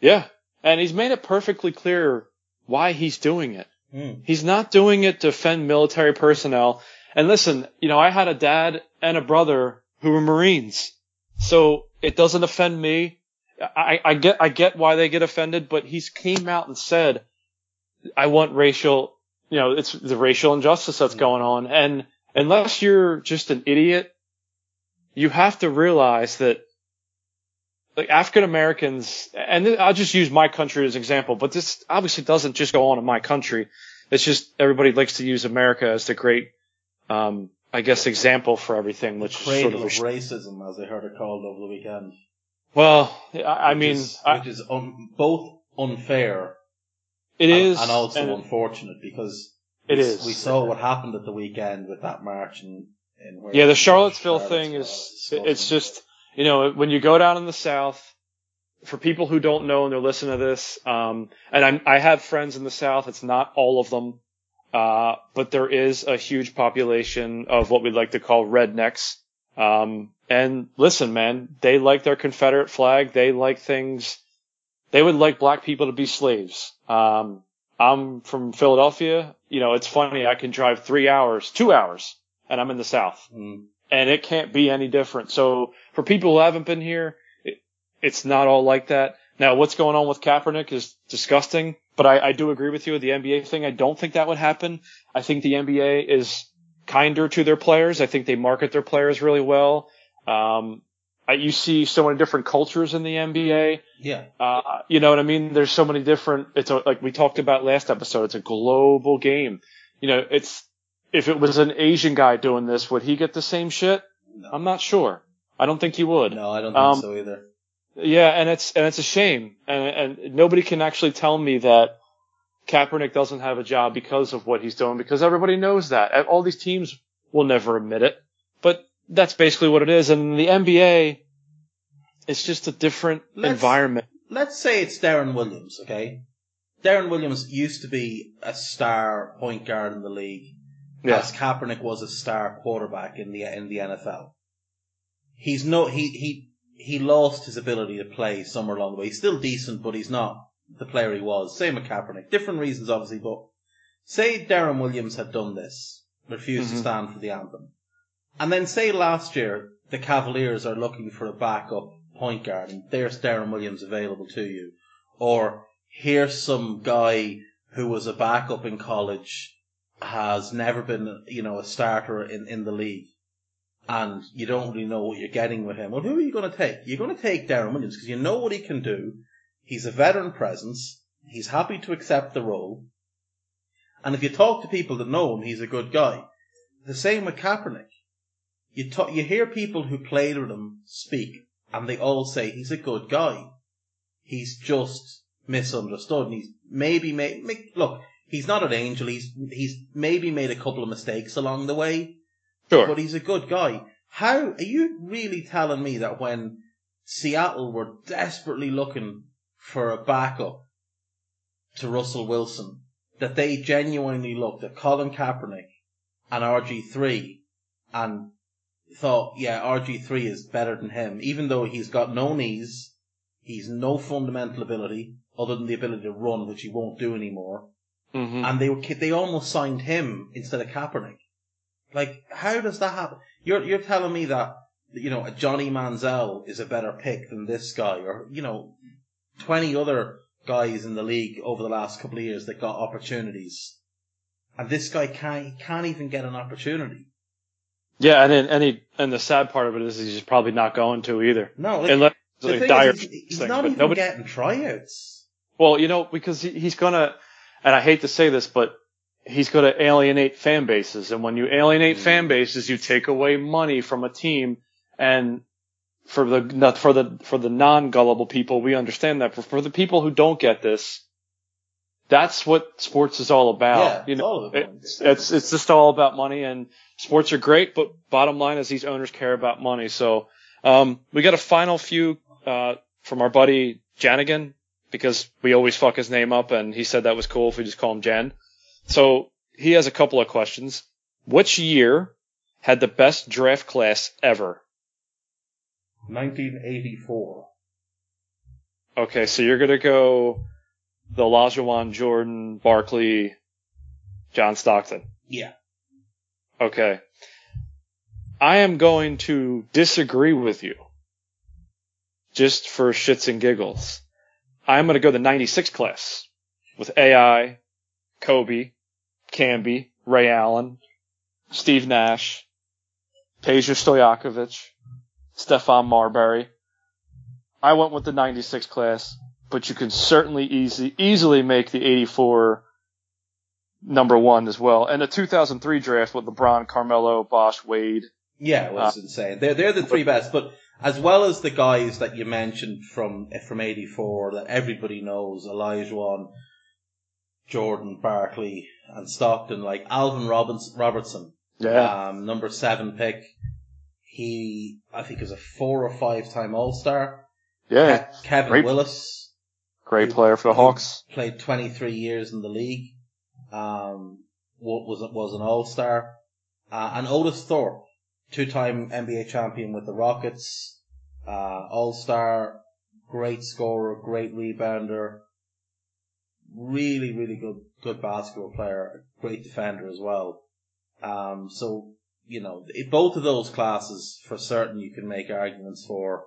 Yeah, and he's made it perfectly clear why he's doing it. hmm. He's not doing it to offend military personnel. And listen, you know, I had a dad and a brother who were Marines, so it doesn't offend me. I, I get, I get why they get offended, but he's came out and said, I want racial, you know, it's the racial injustice that's going on. And unless you're just an idiot, you have to realize that like African Americans, and I'll just use my country as an example, but this obviously doesn't just go on in my country. It's just everybody likes to use America as the great, um, I guess, example for everything, which is Cradle sort of, of racism, as I heard it called over the weekend. well, I, I mean, is, I, which is un, both unfair it and, is, and also and unfortunate because it we, is. we saw what happened at the weekend with that march and, and where Yeah, the Charlottesville thing is, Charlottesville. it's just, you know, when you go down in the South, for people who don't know and they're listening to this, um, and I'm, I have friends in the South, it's not all of them, uh, but there is a huge population of what we'd like to call rednecks. Um, and listen, man, they like their Confederate flag. They like things, they would like black people to be slaves. Um, I'm from Philadelphia. You know, it's funny. I can drive three hours, two hours, and I'm in the South Mm. and it can't be any different. So for people who haven't been here, it, it's not all like that. Now, what's going on with Kaepernick is disgusting, but I, I do agree with you with the NBA thing. I don't think that would happen. I think the NBA is kinder to their players. I think they market their players really well. Um, you see so many different cultures in the NBA. Yeah. Uh, you know what I mean? There's so many different, it's a, like we talked about last episode, it's a global game. You know, it's, if it was an Asian guy doing this, would he get the same shit? I'm not sure. I don't think he would. No, I don't think Um, so either. Yeah, and it's, and it's a shame. And, and nobody can actually tell me that Kaepernick doesn't have a job because of what he's doing because everybody knows that. All these teams will never admit it, that's basically what it is. And the NBA, it's just a different Let's- environment. Let's say it's Deron Williams, okay? Deron Williams used to be a star point guard in the league, Yeah. as Kaepernick was a star quarterback in the in the NFL. He's no he he he lost his ability to play somewhere along the way. He's still decent, but he's not the player he was. Same with Kaepernick. Different reasons, obviously, but say Deron Williams had done this, refused to Mhm. stand for the anthem, and then say last year the Cavaliers are looking for a backup point guard, and there's Deron Williams available to you, or here's some guy who was a backup in college, has never been, you know, a starter in, in the league, and you don't really know what you're getting with him. Well, who are you going to take? You're going to take Deron Williams because you know what he can do. He's a veteran presence. He's happy to accept the role. And if you talk to people that know him, he's a good guy. The same with Kaepernick. You talk, you hear people who played with him speak, and they all say he's a good guy. He's just misunderstood, and he's maybe made. Make, look, he's not an angel. He's he's maybe made a couple of mistakes along the way, Sure. but he's a good guy. How are you really telling me that when Seattle were desperately looking for a backup to Russell Wilson, that they genuinely looked at Colin Kaepernick and RG3 and thought, yeah, RG3 is better than him, even though he's got no knees, he's no fundamental ability other than the ability to run, which he won't do anymore, hmm and they were they almost signed him instead of Kaepernick. Like, how does that happen? You're you're telling me that you know a Johnny Manziel is a better pick than this guy, or you know, twenty other guys in the league over the last couple of years that got opportunities, and this guy can't he can't even get an opportunity. Yeah, and then, and he, and the sad part of it is he's probably not going to either. No, like, Unless it's the like thing dire is, he's, he's thing, not but even nobody- getting tryouts. Well, you know, because he, he's gonna, and I hate to say this, but he's gonna alienate fan bases, and when you alienate mm. fan bases, you take away money from a team, and for the not for the for the non gullible people, we understand that. For, for the people who don't get this, that's what sports is all about. Yeah, you it's know, all about money. it's, it's it's just all about money, and sports are great, but bottom line is these owners care about money. So, um, we got a final few uh, from our buddy Janigan because we always fuck his name up, and he said that was cool if we just call him Jan. So he has a couple of questions. Which year had the best draft class ever? 1984. Okay, so you're gonna go Olajuwon, Jordan, Barkley, John Stockton. Yeah. Okay. I am going to disagree with you. Just for shits and giggles. I'm going to go the 96 class with AI, Kobe, Camby, Ray Allen, Steve Nash, Peja Stojakovic, Stephon Marbury. I went with the 96 class, but you can certainly easy, easily make the 84 number one as well. And the 2003 draft with LeBron, Carmelo, Bosh, Wade. Yeah, it was insane. They're they're the three best, but as well as the guys that you mentioned from from '84 that everybody knows, Olajuwon, Jordan, Barkley, and Stockton, like Alvin Robbins, Robertson, Yeah. um, number seven pick. He, I think, is a four or five time All Star. yeah. Kevin Great. Willis Great player for the Hawks. played 23 years in the league. Um, wa- was it? was an All Star, uh, and Otis Thorpe, two time NBA champion with the Rockets, uh, All Star, great scorer, great rebounder, really really good good basketball player, great defender as well. Um, so you know, both of those classes for certain you can make arguments for.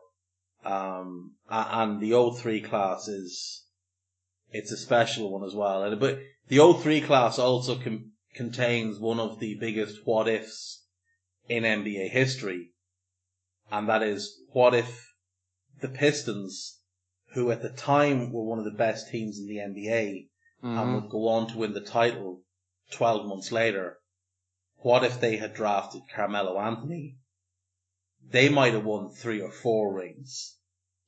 Um, and the 03 class is, it's a special one as well. But the 03 class also con- contains one of the biggest what ifs in NBA history. And that is, what if the Pistons, who at the time were one of the best teams in the NBA, and Mhm. would go on to win the title 12 months later, what if they had drafted Carmelo Anthony? They might have won three or four rings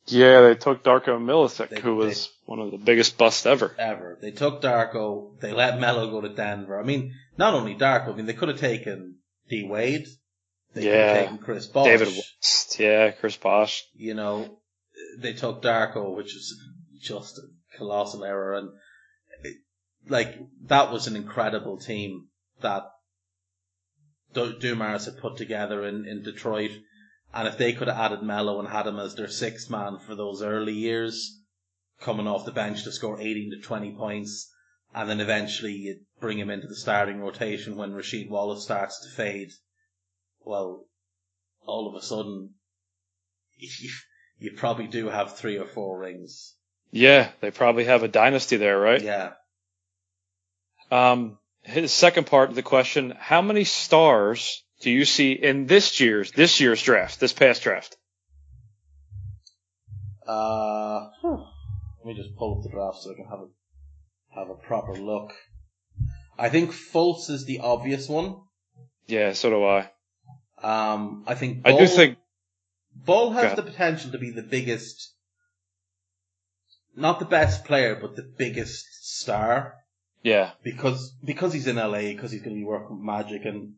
Yeah, they took Darko Milicic, They- who was one of the biggest busts ever. ever. They took Darko, they let Melo go to Denver. I mean, not only Darko, I mean, they could have taken D Wade, they could Yeah. have taken Chris Bosh. David West. Yeah, Chris Bosh. You know, they took Darko, which was just a colossal error. And it, like, that was an incredible team that Du- Dumars had put together in, in Detroit. And if they could have added Melo and had him as their sixth man for those early years, coming off the bench to score 18 to 20 points, and then eventually you bring him into the starting rotation when Rasheed Wallace starts to fade, well, all of a sudden, you, *laughs* you probably do have three or four rings. Yeah, they probably have a dynasty there, right? Yeah. Um, his second part of the question: How many stars do you see in this year's this year's draft, this past draft? Uh, huh. let me just pull up the draft so I can have a have a proper look. I think Fultz is the obvious one. Yeah, so do I. Um, I think I do think. Ball has the potential to be the biggest, not the best player, but the biggest star Yeah, because because he's in LA, because he's going to be working with Magic, and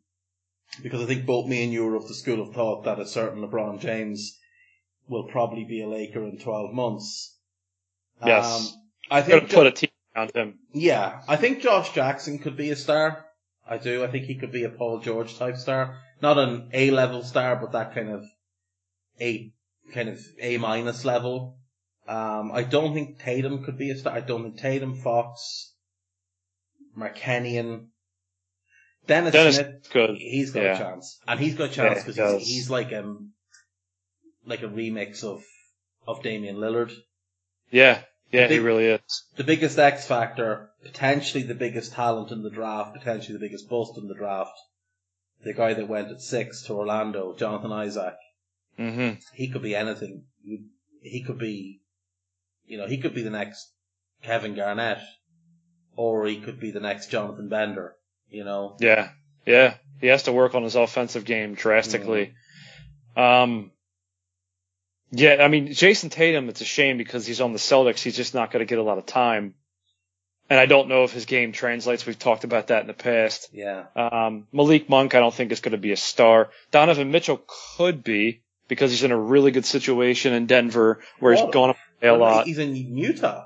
because I think both me and you are of the school of thought that a certain LeBron James will probably be a Laker in twelve months. Yes. Um, I think put a team around him. yeah, I think Josh Jackson could be a star. I do. I think he could be a Paul George type star, not an A level star, but that kind of A kind of A minus level. Um, I don't think Tatum could be a star. I don't think Tatum, Fox, Markkanen, Dennis, Dennis Smith. good. He's got Yeah. a chance, and he's got a chance because does. he's, he's like um like a remix of of Damian Lillard. Yeah, yeah, he really is. the biggest X factor, potentially the biggest talent in the draft, potentially the biggest bust in the draft. The guy that went at six to Orlando, Jonathan Isaac, hmm he could be anything. He could be, you know, he could be the next Kevin Garnett, or he could be the next Jonathan Bender. You know, Yeah, yeah. He has to work on his offensive game drastically. Um, yeah, I mean, Jayson Tatum, it's a shame because he's on the Celtics. He's just not going to get a lot of time. And I don't know if his game translates. We've talked about that in the past. yeah, Um, Malik Monk, I don't think is going to be a star. Donovan Mitchell could be because he's in a really good situation in Denver where he's What? gone up a lot. He's in Utah.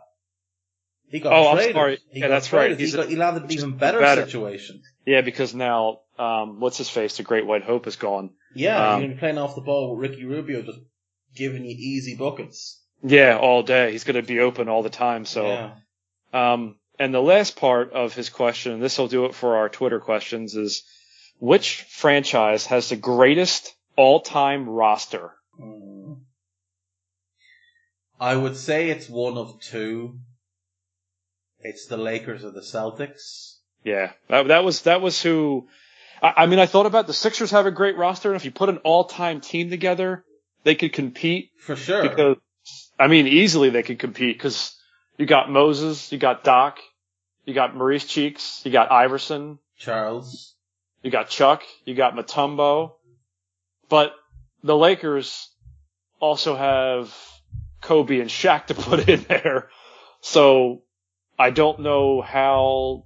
He got Oh, I'm traded. sorry. He Yeah, that's right. traded. He, He's a- got, he landed an even better, better. situation. Yeah, because now, um, what's his face? The Great White Hope is gone. Yeah, Um, you're going to be playing off the ball with Ricky Rubio, just giving you easy buckets. Yeah, all day. He's going to be open all the time. So, yeah. um, and the last part of his question, and this will do it for our Twitter questions, is which franchise has the greatest all-time roster? Hmm. I would say it's one of two. It's the Lakers or the Celtics. Yeah, that, that was that was who. I, I mean, I thought about the Sixers have a great roster, and if you put an all-time team together, they could compete For sure. because, I mean, easily they could compete because you got Moses, you got Doc, you got Maurice Cheeks, you got Iverson, Charles. you got Chuck, you got Mutombo, but the Lakers also have Kobe and Shaq to put in *laughs* there. So I don't know how,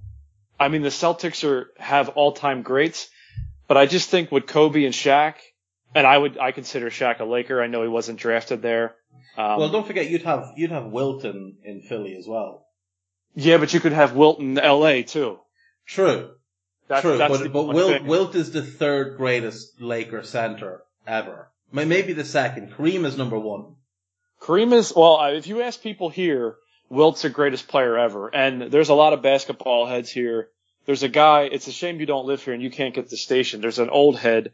I mean, the Celtics are, have all-time greats, but I just think with Kobe and Shaq, and I would, I consider Shaq a Laker. I know he wasn't drafted there. Um, well, don't forget you'd have you'd have Wilton in Philly as well. yeah, but you could have Wilton in LA too. True. That's, True, that's but, but Wilt. Wilt is the third greatest Laker center ever. Maybe the second. Kareem is number one. Kareem is well. If you ask people here, Wilt's the greatest player ever, and there's a lot of basketball heads here. There's a guy. It's a shame you don't live here and you can't get the station. There's an old head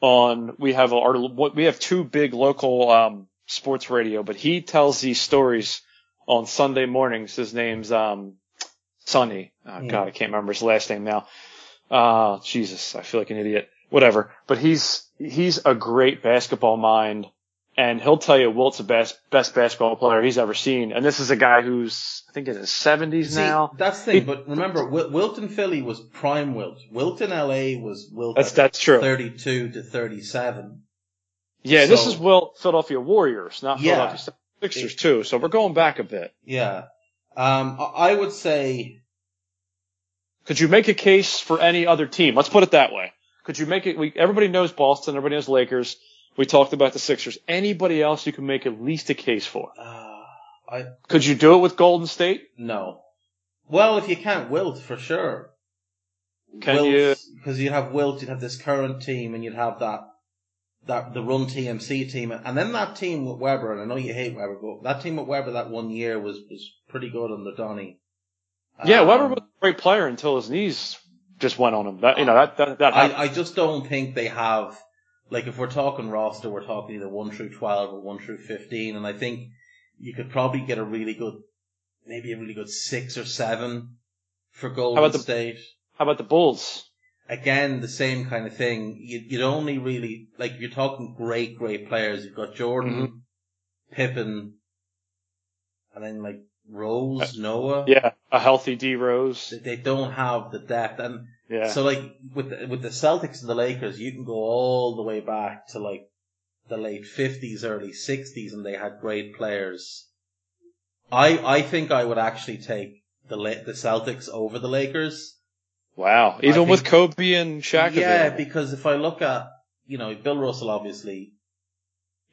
on. We have our we have two big local um, sports radio, but he tells these stories on Sunday mornings. His name's um, Sonny. Oh, God, I can't remember his last name now. Uh, Jesus, I feel like an idiot. Whatever. But he's, he's a great basketball mind and he'll tell you Wilt's the best, best basketball player he's ever seen. And this is a guy who's, I think in his seventies now. that's the thing. But remember, Wil- Wilt in Philly was prime Wilt. Wilt in LA was Wilt. That's- that's true. Thirty-two to thirty-seven. Yeah, this is Wilt Philadelphia Warriors, not Yeah. Philadelphia Sixers too. So we're going back a bit. Yeah. Um, I I would say Could you make a case for any other team? Let's put it that way. Could you make it? We, everybody knows Boston. Everybody knows Lakers. We talked about the Sixers. Anybody else you can make at least a case for? uh, I Could you do it with Golden State? no. Well, if you can't Wilt for sure. Can you? Because you'd have Wilt, you'd have this current team, and you'd have that that the Run TMC team, and then that team with Webber. And I know you hate Webber, but that team with Webber that one year was was pretty good under Donny. Yeah, Um, Webber was a great player until his knees just went on him. That you know that that, that. I, I just don't think they have like if we're talking roster, we're talking either one through twelve or one through fifteen, and I think you could probably get a really good, maybe a really good six or seven for Golden about the- State. How about the Bulls? Again, the same kind of thing. You'd, you'd only really like you're talking great, great players. You've got Jordan, Mm-hmm. Pippen, and then like Rose, Noah. Yeah, a healthy D Rose. They- don't have the depth, and Yeah. so like with the, with the Celtics and the Lakers, you can go all the way back to like the late fifties, early sixties, and they had great players. I I think I would actually take the the Celtics over the Lakers. wow. Even think- with Kobe and Shaq. yeah, available. because if I look at you know Bill Russell, obviously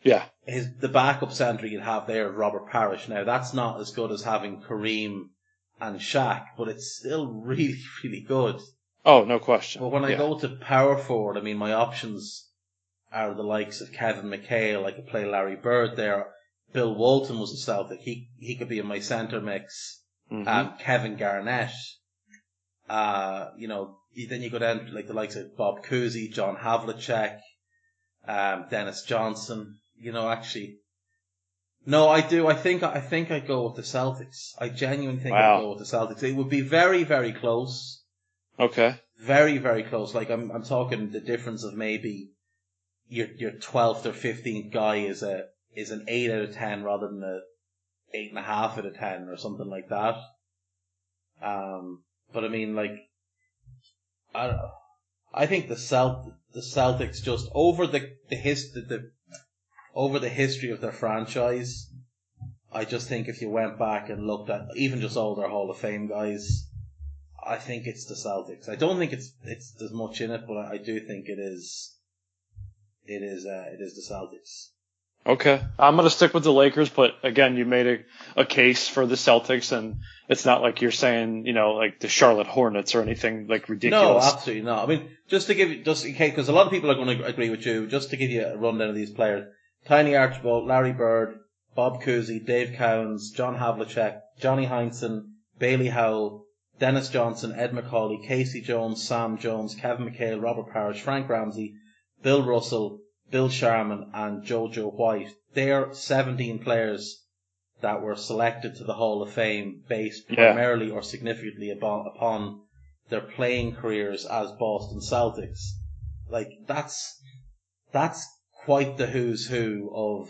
yeah. his the backup center you'd have there is Robert Parish. Now that's not as good as having Kareem and Shaq, but it's still *laughs* really really good. Oh, no question. But when I Yeah. go to power forward, I mean, my options are the likes of Kevin McHale. I could play Larry Bird there. Bill Walton was a Celtic. He he could be in my center mix. Mhm. Um, Kevin Garnett. Uh, you know, then you go down to like the likes of Bob Cousy, John Havlicek, um, Dennis Johnson. You know, actually, no, I do. I think I think I go with the Celtics. I genuinely think I go with the Celtics. It would be very very close okay. very very close. Like I'm I'm talking the difference of maybe your your twelfth or fifteenth guy is a is an eight out of ten rather than a eight and a half out of ten or something like that. Um, but I mean like I. I think the Celt the Celtics just over the the his the, the over the history of their franchise. I just think if you went back and looked at even just all their Hall of Fame guys, I think it's the Celtics. I don't think it's it's there's much in it, but I, I do think it is. It is. Uh, it is the Celtics. Okay. I'm going to stick with the Lakers, but again, you made a, a case for the Celtics, and it's not like you're saying, you know, like the Charlotte Hornets or anything like ridiculous. No, absolutely not. I mean, just to give you, just in case, because a lot of people are going to agree with you. Just to give you a rundown of these players: Tiny Archibald, Larry Bird, Bob Cousy, Dave Cowens, John Havlicek, Johnny Heinsohn, Bailey Howell, Dennis Johnson, Ed Macauley, K.C. Jones, Sam Jones, Kevin McHale, Robert Parish, Frank Ramsey, Bill Russell, Bill Sharman, and Jojo White. They're 17 players that were selected to the Hall of Fame based Yeah. primarily or significantly upon, upon their playing careers as Boston Celtics. Like that's that's quite the who's who of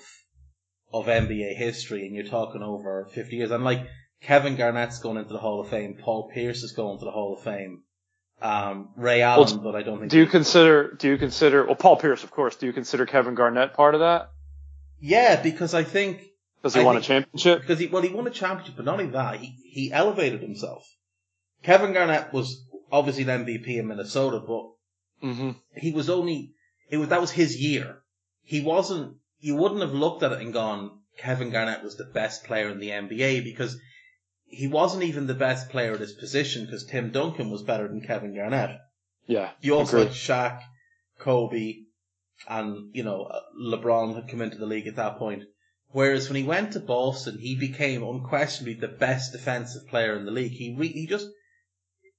of NBA history, and you're talking over 50 years. And like Kevin Garnett's going into the Hall of Fame, Paul Pierce is going to the Hall of Fame, um, Ray Allen, but I don't think. Do you consider? Do you consider? Well, Paul Pierce, of course. Do you consider Kevin Garnett part of that? Yeah, because I think Does he I won a championship? because he well he won a championship, but not only that, he he elevated himself. Kevin Garnett was obviously the MVP in Minnesota, but hmm he was only it was that was his year. He wasn't. You wouldn't have looked at it and gone, Kevin Garnett was the best player in the NBA because he wasn't even the best player at his position because Tim Duncan was better than Kevin Garnett. Yeah. You also agreed. had Shaq, Kobe, and you know uh, LeBron had come into the league at that point. Whereas when he went to Boston, he became unquestionably the best defensive player in the league. He re- he just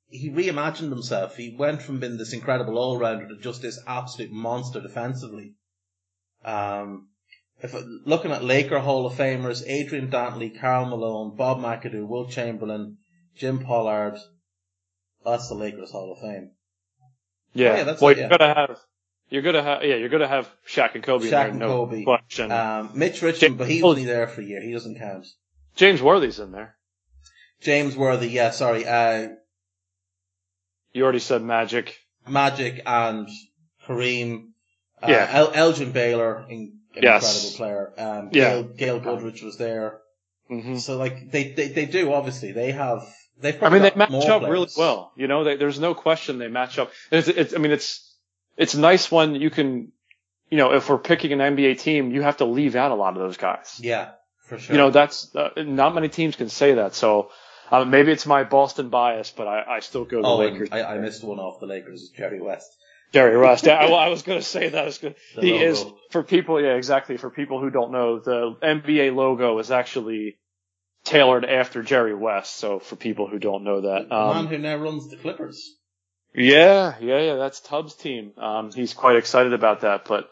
he reimagined himself. He went from being this incredible all rounder to just this absolute monster defensively. Um, if looking at Laker Hall of Famers, Adrian Dantley, Karl Malone, Bob McAdoo, Will Chamberlain, Jim Pollard, that's the Lakers Hall of Fame. Yeah. Oh, yeah, that's well, it, you're gonna have. You're gonna have. Yeah, you're gonna have Shaq and Kobe. in Shaq there, and no Kobe. Question. Um, Mitch Richmond, but he was only there for a year. He doesn't count. James Worthy's in there. James Worthy, yeah, sorry. Uh, You already said Magic. Magic and Kareem. Uh, Yeah. El- Elgin Baylor, in- an Yes. incredible player. Um, Yeah. Gail, Gail Goodrich was there. hmm So like they, they they do obviously they have they've I mean, they match up players. really well. You know, they, there's no question they match up. It's, it's, I mean, it's it's nice when you can, you know, if we're picking an NBA team, you have to leave out a lot of those guys. Yeah, for sure. You know, that's uh, not many teams can say that. So uh, maybe it's my Boston bias, but I, I still go the oh, Lakers. I, I missed one off the Lakers. Jerry West. Jerry West. Yeah, I, *laughs* I was going to say that. Was gonna, he logo. is for people. Yeah, exactly. For people who don't know, the NBA logo is actually tailored after Jerry West. So for people who don't know that, the man um, who now runs the Clippers. yeah, yeah, yeah, that's Tubbs' team. Um, he's quite excited about that, but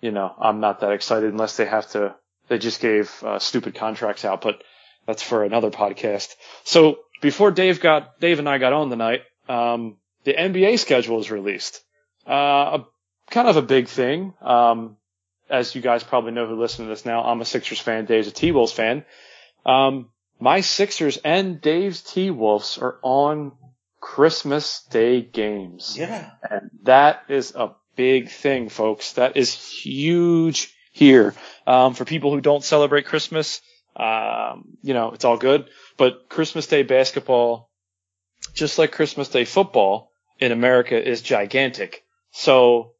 you know, I'm not that excited unless they have to. They just gave uh, stupid contracts out, but that's for another podcast. So before Dave got Dave and I got on tonight, um, the NBA schedule was released. Uh, a, kind of a big thing. Um, as you guys probably know who listen to this now, I'm a Sixers fan. Dave's a T-Wolves fan. Um, my Sixers and Dave's T-Wolves are on Christmas Day games. Yeah. And that is a big thing, folks. That is huge here. Um, for people who don't celebrate Christmas, um, you know, it's all good. But Christmas Day basketball, just like Christmas Day football in America, is gigantic. So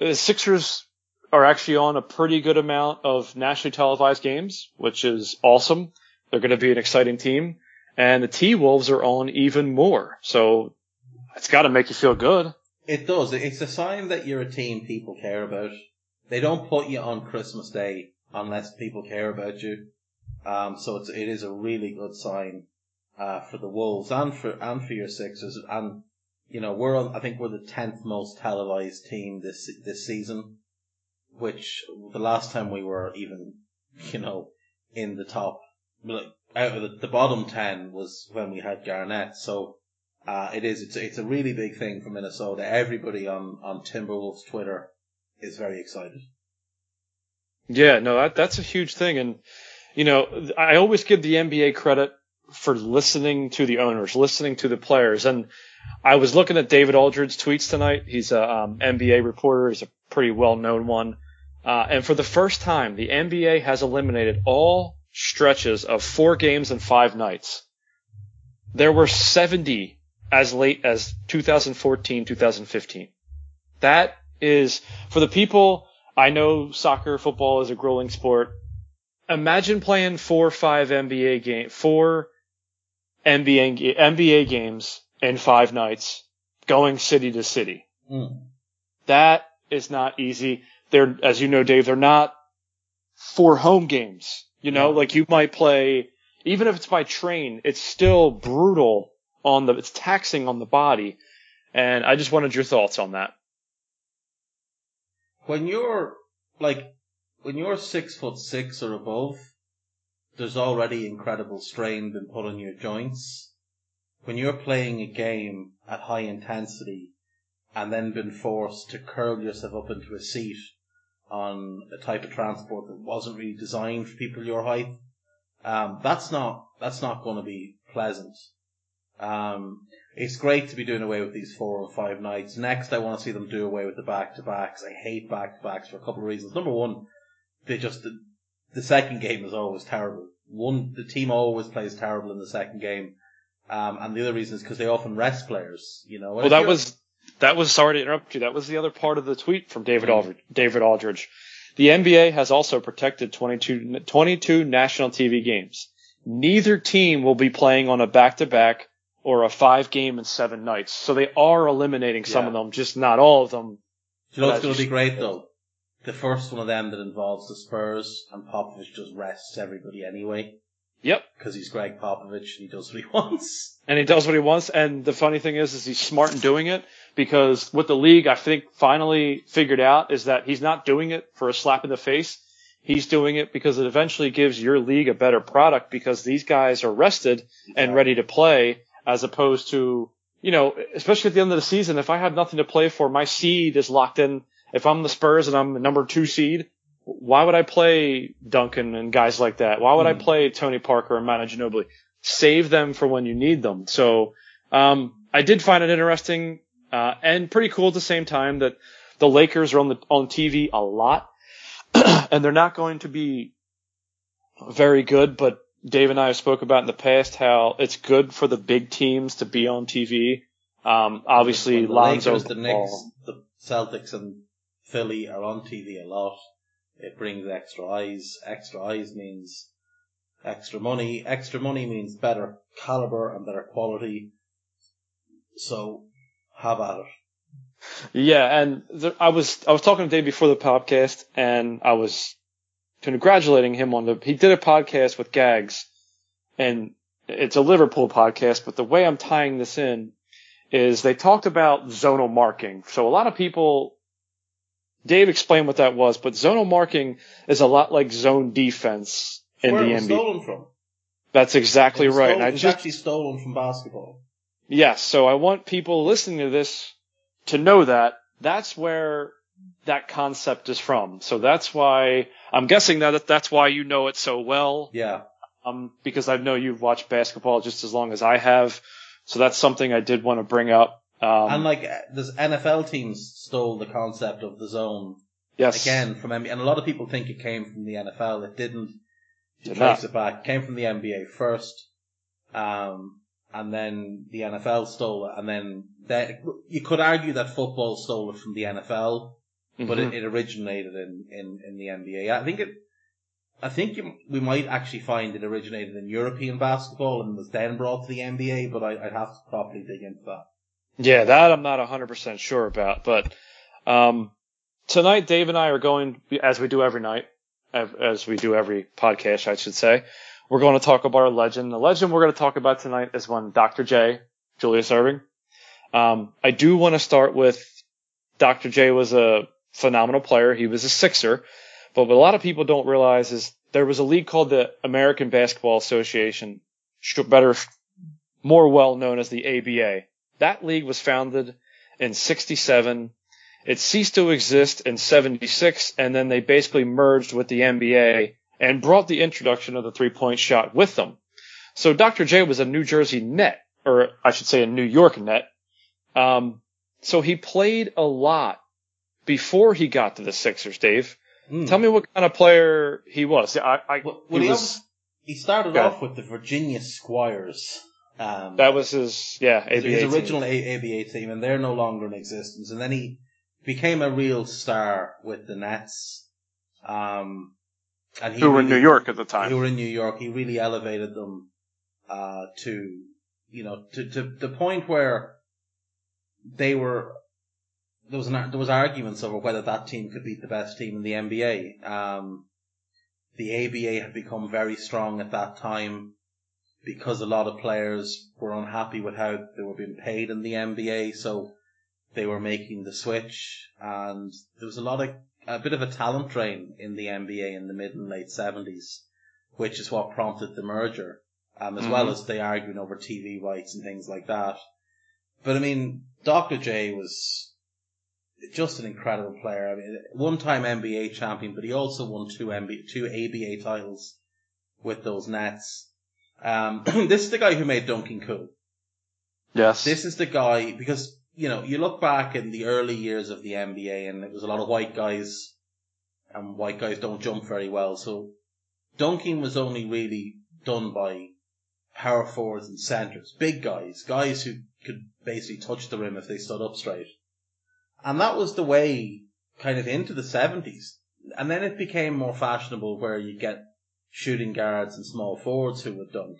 the Sixers are actually on a pretty good amount of nationally televised games, which is awesome. They're going to be an exciting team. And the T Wolves are on even more. So it's got to make you feel good. It does. It's a sign that you're a team people care about. They don't put you on Christmas Day unless people care about you. Um, so it's, it is a really good sign, uh, for the Wolves and for, and for your Sixers. And, you know, we're I think we're the 10th most televised team this, this season, which the last time we were even, you know, in the top, like, out of the, the bottom 10 was when we had Garnett. So, uh, it is. It's it's a really big thing for Minnesota. Everybody on on Timberwolves Twitter is very excited. Yeah, no, that, that's a huge thing. And, you know, I always give the NBA credit for listening to the owners, listening to the players. And I was looking at David Aldridge's tweets tonight. He's a um, NBA reporter. He's a pretty well known one. Uh, and for the first time, the NBA has eliminated all stretches of four games and five nights. There were 70 as late as 2014, 2015. That is, for the people, I know soccer, football is a grueling sport. Imagine playing four or five NBA game, four NBA, NBA games in five nights, going city to city. Mm. That is not easy. They're, as you know, Dave, they're not for home games. You know, No. like you might play, even if it's by train, it's still brutal on the, it's taxing on the body. And I just wanted your thoughts on that. When you're like when you're six foot six or above, there's already incredible strain been put on your joints. when you're playing a game at high intensity and then been forced to curl yourself up into a seat on a type of transport that wasn't really designed for people your height, um, that's not that's not going to be pleasant. Um, it's great to be doing away with these four or five nights. Next, I want to see them do away with the back to backs. I hate back to backs for a couple of reasons. Number one, they just the, second game is always terrible. One, the team always plays terrible in the second game, um, and the other reason is because they often rest players. You know, And Well, that was that was sorry to interrupt you. That was the other part of the tweet from David Mm. Aldridge. David Aldridge. The NBA has also protected 22, 22 national TV games. Neither team will be playing on a back-to-back or a five game and seven nights. So they are eliminating some Yeah. of them, just not all of them. Do you know what's going to be great though? The first one of them that involves the Spurs and Popovich just rests everybody anyway Yep. because he's Gregg Popovich and he does what he *laughs* wants. and he does what he wants. And the funny thing is, is he's smart in doing it because what the league, I think, finally figured out is that he's not doing it for a slap in the face. He's doing it because it eventually gives your league a better product because these guys are rested and ready to play as opposed to, you know, especially at the end of the season, if I have nothing to play for, my seed is locked in. If I'm the Spurs and I'm the number two seed, why would I play Duncan and guys like that? Why would I play Tony Parker and Manu Ginobili? Save them for when you need them. So, um, I did find it interesting, uh, and pretty cool at the same time that the Lakers are on the, on TV a lot *clears throat* and they're not going to be very good, but Dave and I have spoke about in the past how it's good for the big teams to be on TV. Um, obviously the Lonzo Lakers, the Knicks, the Celtics, and Philly are on TV a lot. It brings extra eyes. Extra eyes means extra money. Extra money means better caliber and better quality. So have at it. Yeah, and there, I was I was talking to Dave before the podcast, and I was congratulating him on the. He did a podcast with Gags, and it's a Liverpool podcast. But the way I'm tying this in is they talked about zonal marking. So a lot of people. Dave explained what that was, but zonal marking is a lot like zone defense in Where the NBA. stolen from? That's exactly right. stolen- I just actually stolen from basketball. Yes, so I want people listening to this to know that that's where that concept is from. So that's why I'm guessing that that's why you know it so well. Yeah. Um, because I know you've watched basketball just as long as I have. So that's something I did want to bring up. Um, and like, uh, there's NFL teams stole the concept of the zone yes, again from NBA, and a lot of people think it came from the NFL. It didn't. To Did trace it back, it came from the NBA first, um, and then the NFL stole it, and then that, you could argue that football stole it from the NFL, but Mhm. it, it originated in, in, in the NBA. I think it, I think you, we might actually find it originated in European basketball and was then brought to the NBA, but I, I'd have to properly dig into that. Yeah, that I'm not 100% sure about. But um, tonight, Dave and I are going, as we do every night, as we do every podcast, I should say, we're going to talk about our legend. The legend we're going to talk about tonight is one Dr. J, Julius Erving. Um, I do want to start with Dr. J was a phenomenal player. He was a Sixer. But what a lot of people don't realize is there was a league called the American Basketball Association, better, more well known as the ABA. That league was founded in 67. It ceased to exist in 76 and then they basically merged with the NBA and brought the introduction of the three point shot with them. So Dr. J was a New Jersey net, or I should say a New York net. Um, so he played a lot before he got to the Sixers, Dave. Hmm. Tell me what kind of player he was. I, I, Well, he he, was- obvi- he started off with the Virginia Squires. Um, that was his, yeah, ABA his team. original A- ABA team, and they're no longer in existence. And then he became a real star with the Nets. Um, and he who were in New York at the time. Who were in New York. He really elevated them uh, to, you know, to, to the point where they were. There was an, there was arguments over whether that team could beat the best team in the NBA. Um, the ABA had become very strong at that time because a lot of players were unhappy with how they were being paid in the NBA, so they were making the switch, and there was a lot of a bit of a talent drain in the NBA in the mid and late seventies, which is what prompted the merger. um, as well Mhm. as they arguing over TV rights and things like that. But I mean, Dr. J was just an incredible player. I mean, one time NBA champion, but he also won two NBA, two ABA titles with those Nets. Um, *clears throat* this is the guy who made dunking cool. Yes. This is the guy because you know you look back in the early years of the NBA and it was a lot of white guys, and white guys don't jump very well. So dunking was only really done by power forwards and centers, big guys, guys who could basically touch the rim if they stood up straight. And that was the way kind of into the seventies. And then it became more fashionable where you get shooting guards and small forwards who would dunk.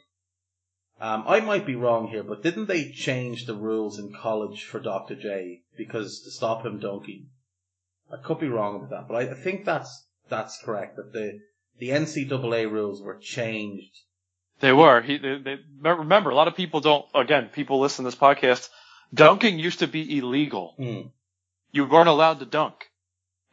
Um, I might be wrong here, but didn't they change the rules in college for Dr. J because to stop him dunking? I could be wrong with that, but I, I think that's that's correct. That the the NCAA rules were changed. They were. He, they, they, remember, a lot of people don't, again, people listen to this podcast. Dunking used to be illegal. Hmm. You weren't allowed to dunk.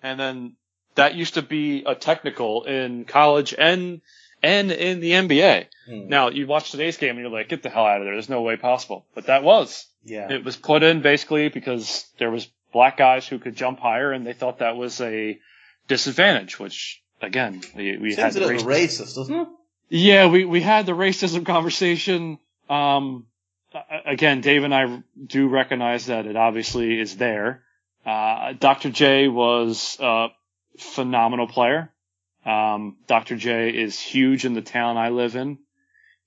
And then that used to be a technical in college and, and in the NBA. Hmm. Now, you watch today's game and you're like, get the hell out of there. There's no way possible. But that was. Yeah. It was put in basically because there was black guys who could jump higher and they thought that was a disadvantage, which again, we, we had Seems a the race- racist, doesn't it? yeah, we, we had the racism conversation. Um, again, Dave and I do recognize that it obviously is there. Uh, Dr. J was a phenomenal player. Um, Dr. J is huge in the town I live in.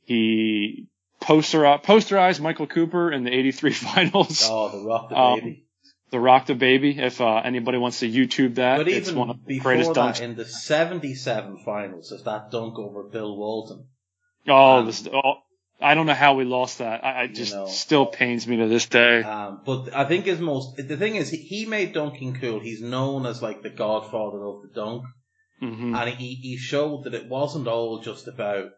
He poster, posterized Michael Cooper in the 83 *laughs* finals. Oh, the rock the Um, baby. The Rock the Baby. If uh, anybody wants to YouTube that, But it's one of the greatest that, dunks. in the '77 finals, there's that dunk over Bill Walton. Oh, um, this, oh, I don't know how we lost that. I, I just know. still pains me to this day. Um, but I think his most the thing is he, he made dunking cool. He's known as like the godfather of the dunk, hmm and he he showed that it wasn't all just about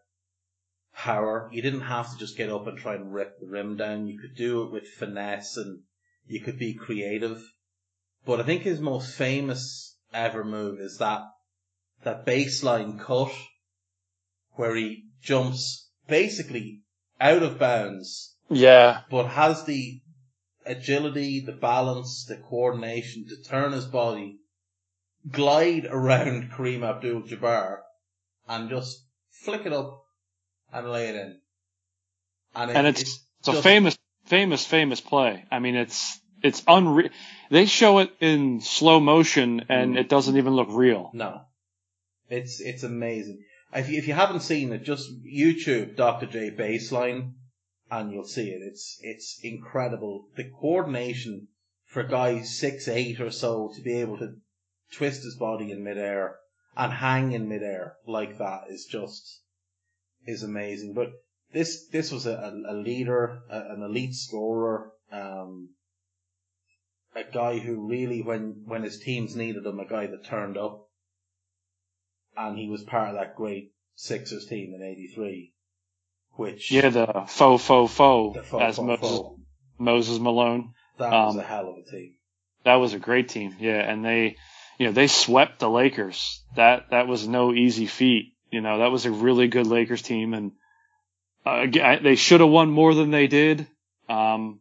power. You didn't have to just get up and try and rip the rim down. You could do it with finesse and you could be creative. But I think his most famous ever move is that that baseline cut where he jumps basically out of bounds Yeah, but has the agility, the balance, the coordination to turn his body, glide around *laughs* Kareem Abdul-Jabbar, and just flick it up and lay it in. And, it- and it's it's a just- famous, famous, famous play. I mean, it's it's unreal. They show it in slow motion, and Mm. it doesn't even look real. no, it's it's amazing. If you, if you haven't seen it, just YouTube Dr. J baseline, and you'll see it. It's it's incredible. The coordination for a guy six eight or so to be able to twist his body in midair and hang in midair like that is just is amazing. But this this was a, a, leader, a, an elite scorer, um, a guy who really when when his teams needed him, a guy that turned up, and he was part of that great Sixers team in '83, which Yeah, the faux faux faux fo- as fo- Moses, fo- Moses Malone. that was um, a hell of a team. That was a great team. Yeah, and they, you know, they swept the Lakers. That that was no easy feat. You know, that was a really good Lakers team, and uh, they should have won more than they did. Um,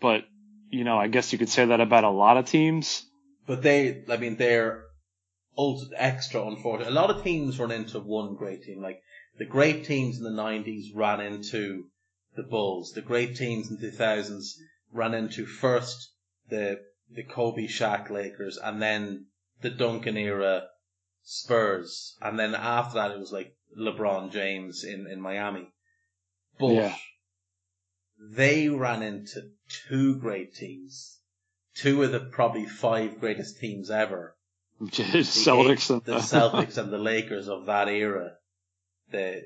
but you know, I guess you could say that about a lot of teams. But they, I mean, they're ultra extra unfortunate. A lot of teams run into one great team. Like the great teams in the nineties ran into the Bulls. The great teams in the thousands ran into first the the Kobe Shaq Lakers and then the Duncan era Spurs. And then after that it was like LeBron James in, in Miami. But Yeah. they ran into two great teams. Two of the probably five greatest teams ever. The Celtics and the Celtics and the Lakers of that era. The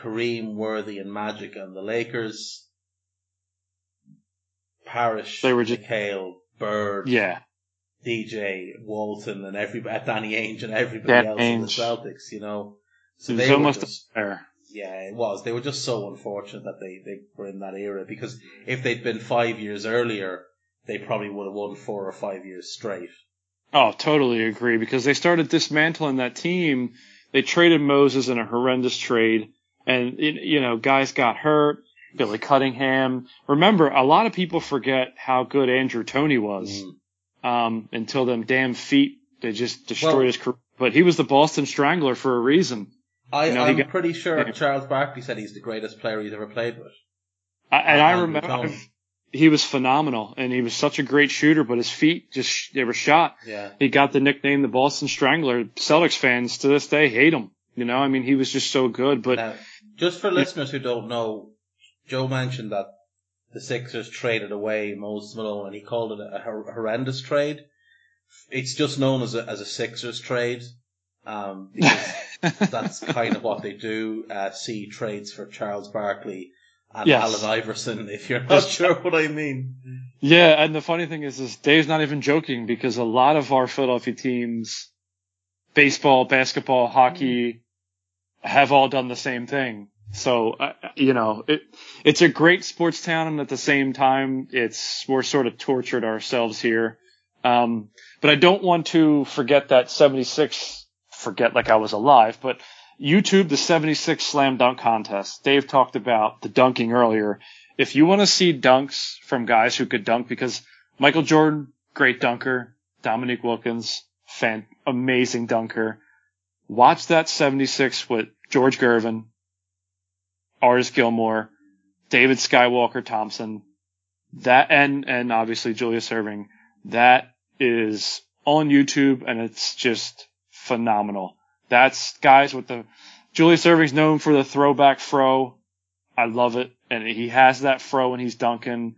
Kareem, Worthy, and Magic and the Lakers. Parish, They were just- McHale, Bird, yeah, DJ, Walton, and everybody, uh, Danny Ainge, and everybody else in the Celtics. You know, so it was they almost just- yeah, it was. They were just so unfortunate that they, they were in that era because if they'd been five years earlier, they probably would have won four or five years straight. Oh, totally agree because they started dismantling that team. They traded Moses in a horrendous trade. and you know guys got hurt. Billy Cunningham. Remember, a lot of people forget how good Andrew Toney was Mm. um, until them damn feet they just destroyed Well- his career. But he was the Boston Strangler for a reason. I, you know, I'm got- pretty sure. Charles Barkley said he's the greatest player he's ever played with. I, and I remember. He was phenomenal, and he was such a great shooter. But his feet just they were shot. Yeah. He got the nickname the Boston Strangler. Celtics fans to this day hate him. You know, I mean, he was just so good. But Now, just for listeners who don't know, Joe mentioned that the Sixers traded away Moses Malone, and he called it a hor- horrendous trade. It's just known as a as a Sixers trade, um, because *laughs* that's kind of what they do. Uh, see trades for Charles Barkley and Yes. Allen Iverson, if you're not sure what I mean. Yeah, and the funny thing is, is Dave's not even joking because a lot of our Philadelphia teams, baseball, basketball, hockey, have all done the same thing. So, uh, you know, it, it's a great sports town and at the same time, it's, we're sort of tortured ourselves here. Um, but I don't want to forget that 76, forget like I was alive, but YouTube, the 76 slam dunk contest. Dave talked about the dunking earlier if you want to see dunks from guys who could dunk, because Michael Jordan, great dunker, Dominique Wilkins, fan, amazing dunker. Watch that 76 with George Gervin, Artis Gilmore, David Skywalker Thompson, that, and, and obviously Julius Erving. That is on YouTube and it's just phenomenal. That's guys with the, Julius Erving's known for the throwback fro. I love it. And he has that fro when he's dunking.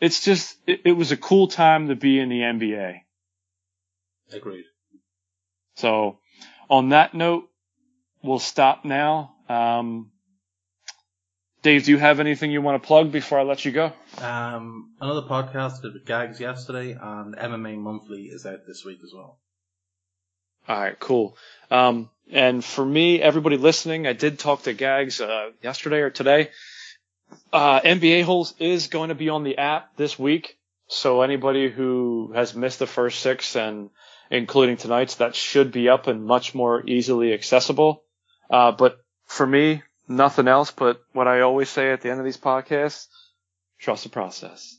It's just, it, it was a cool time to be in the NBA. Agreed. So on that note, we'll stop now. Um, Dave, do you have anything you want to plug before I let you go? Um, another podcast did with Gags yesterday, and MMA Monthly is out this week as well. All right, cool. Um, and for me, everybody listening, I did talk to Gags uh, yesterday or today. Uh, NBA Holes is going to be on the app this week, so anybody who has missed the first six and including tonight's, that should be up and much more easily accessible. Uh, but for me, nothing else. But what I always say at the end of these podcasts: trust the process.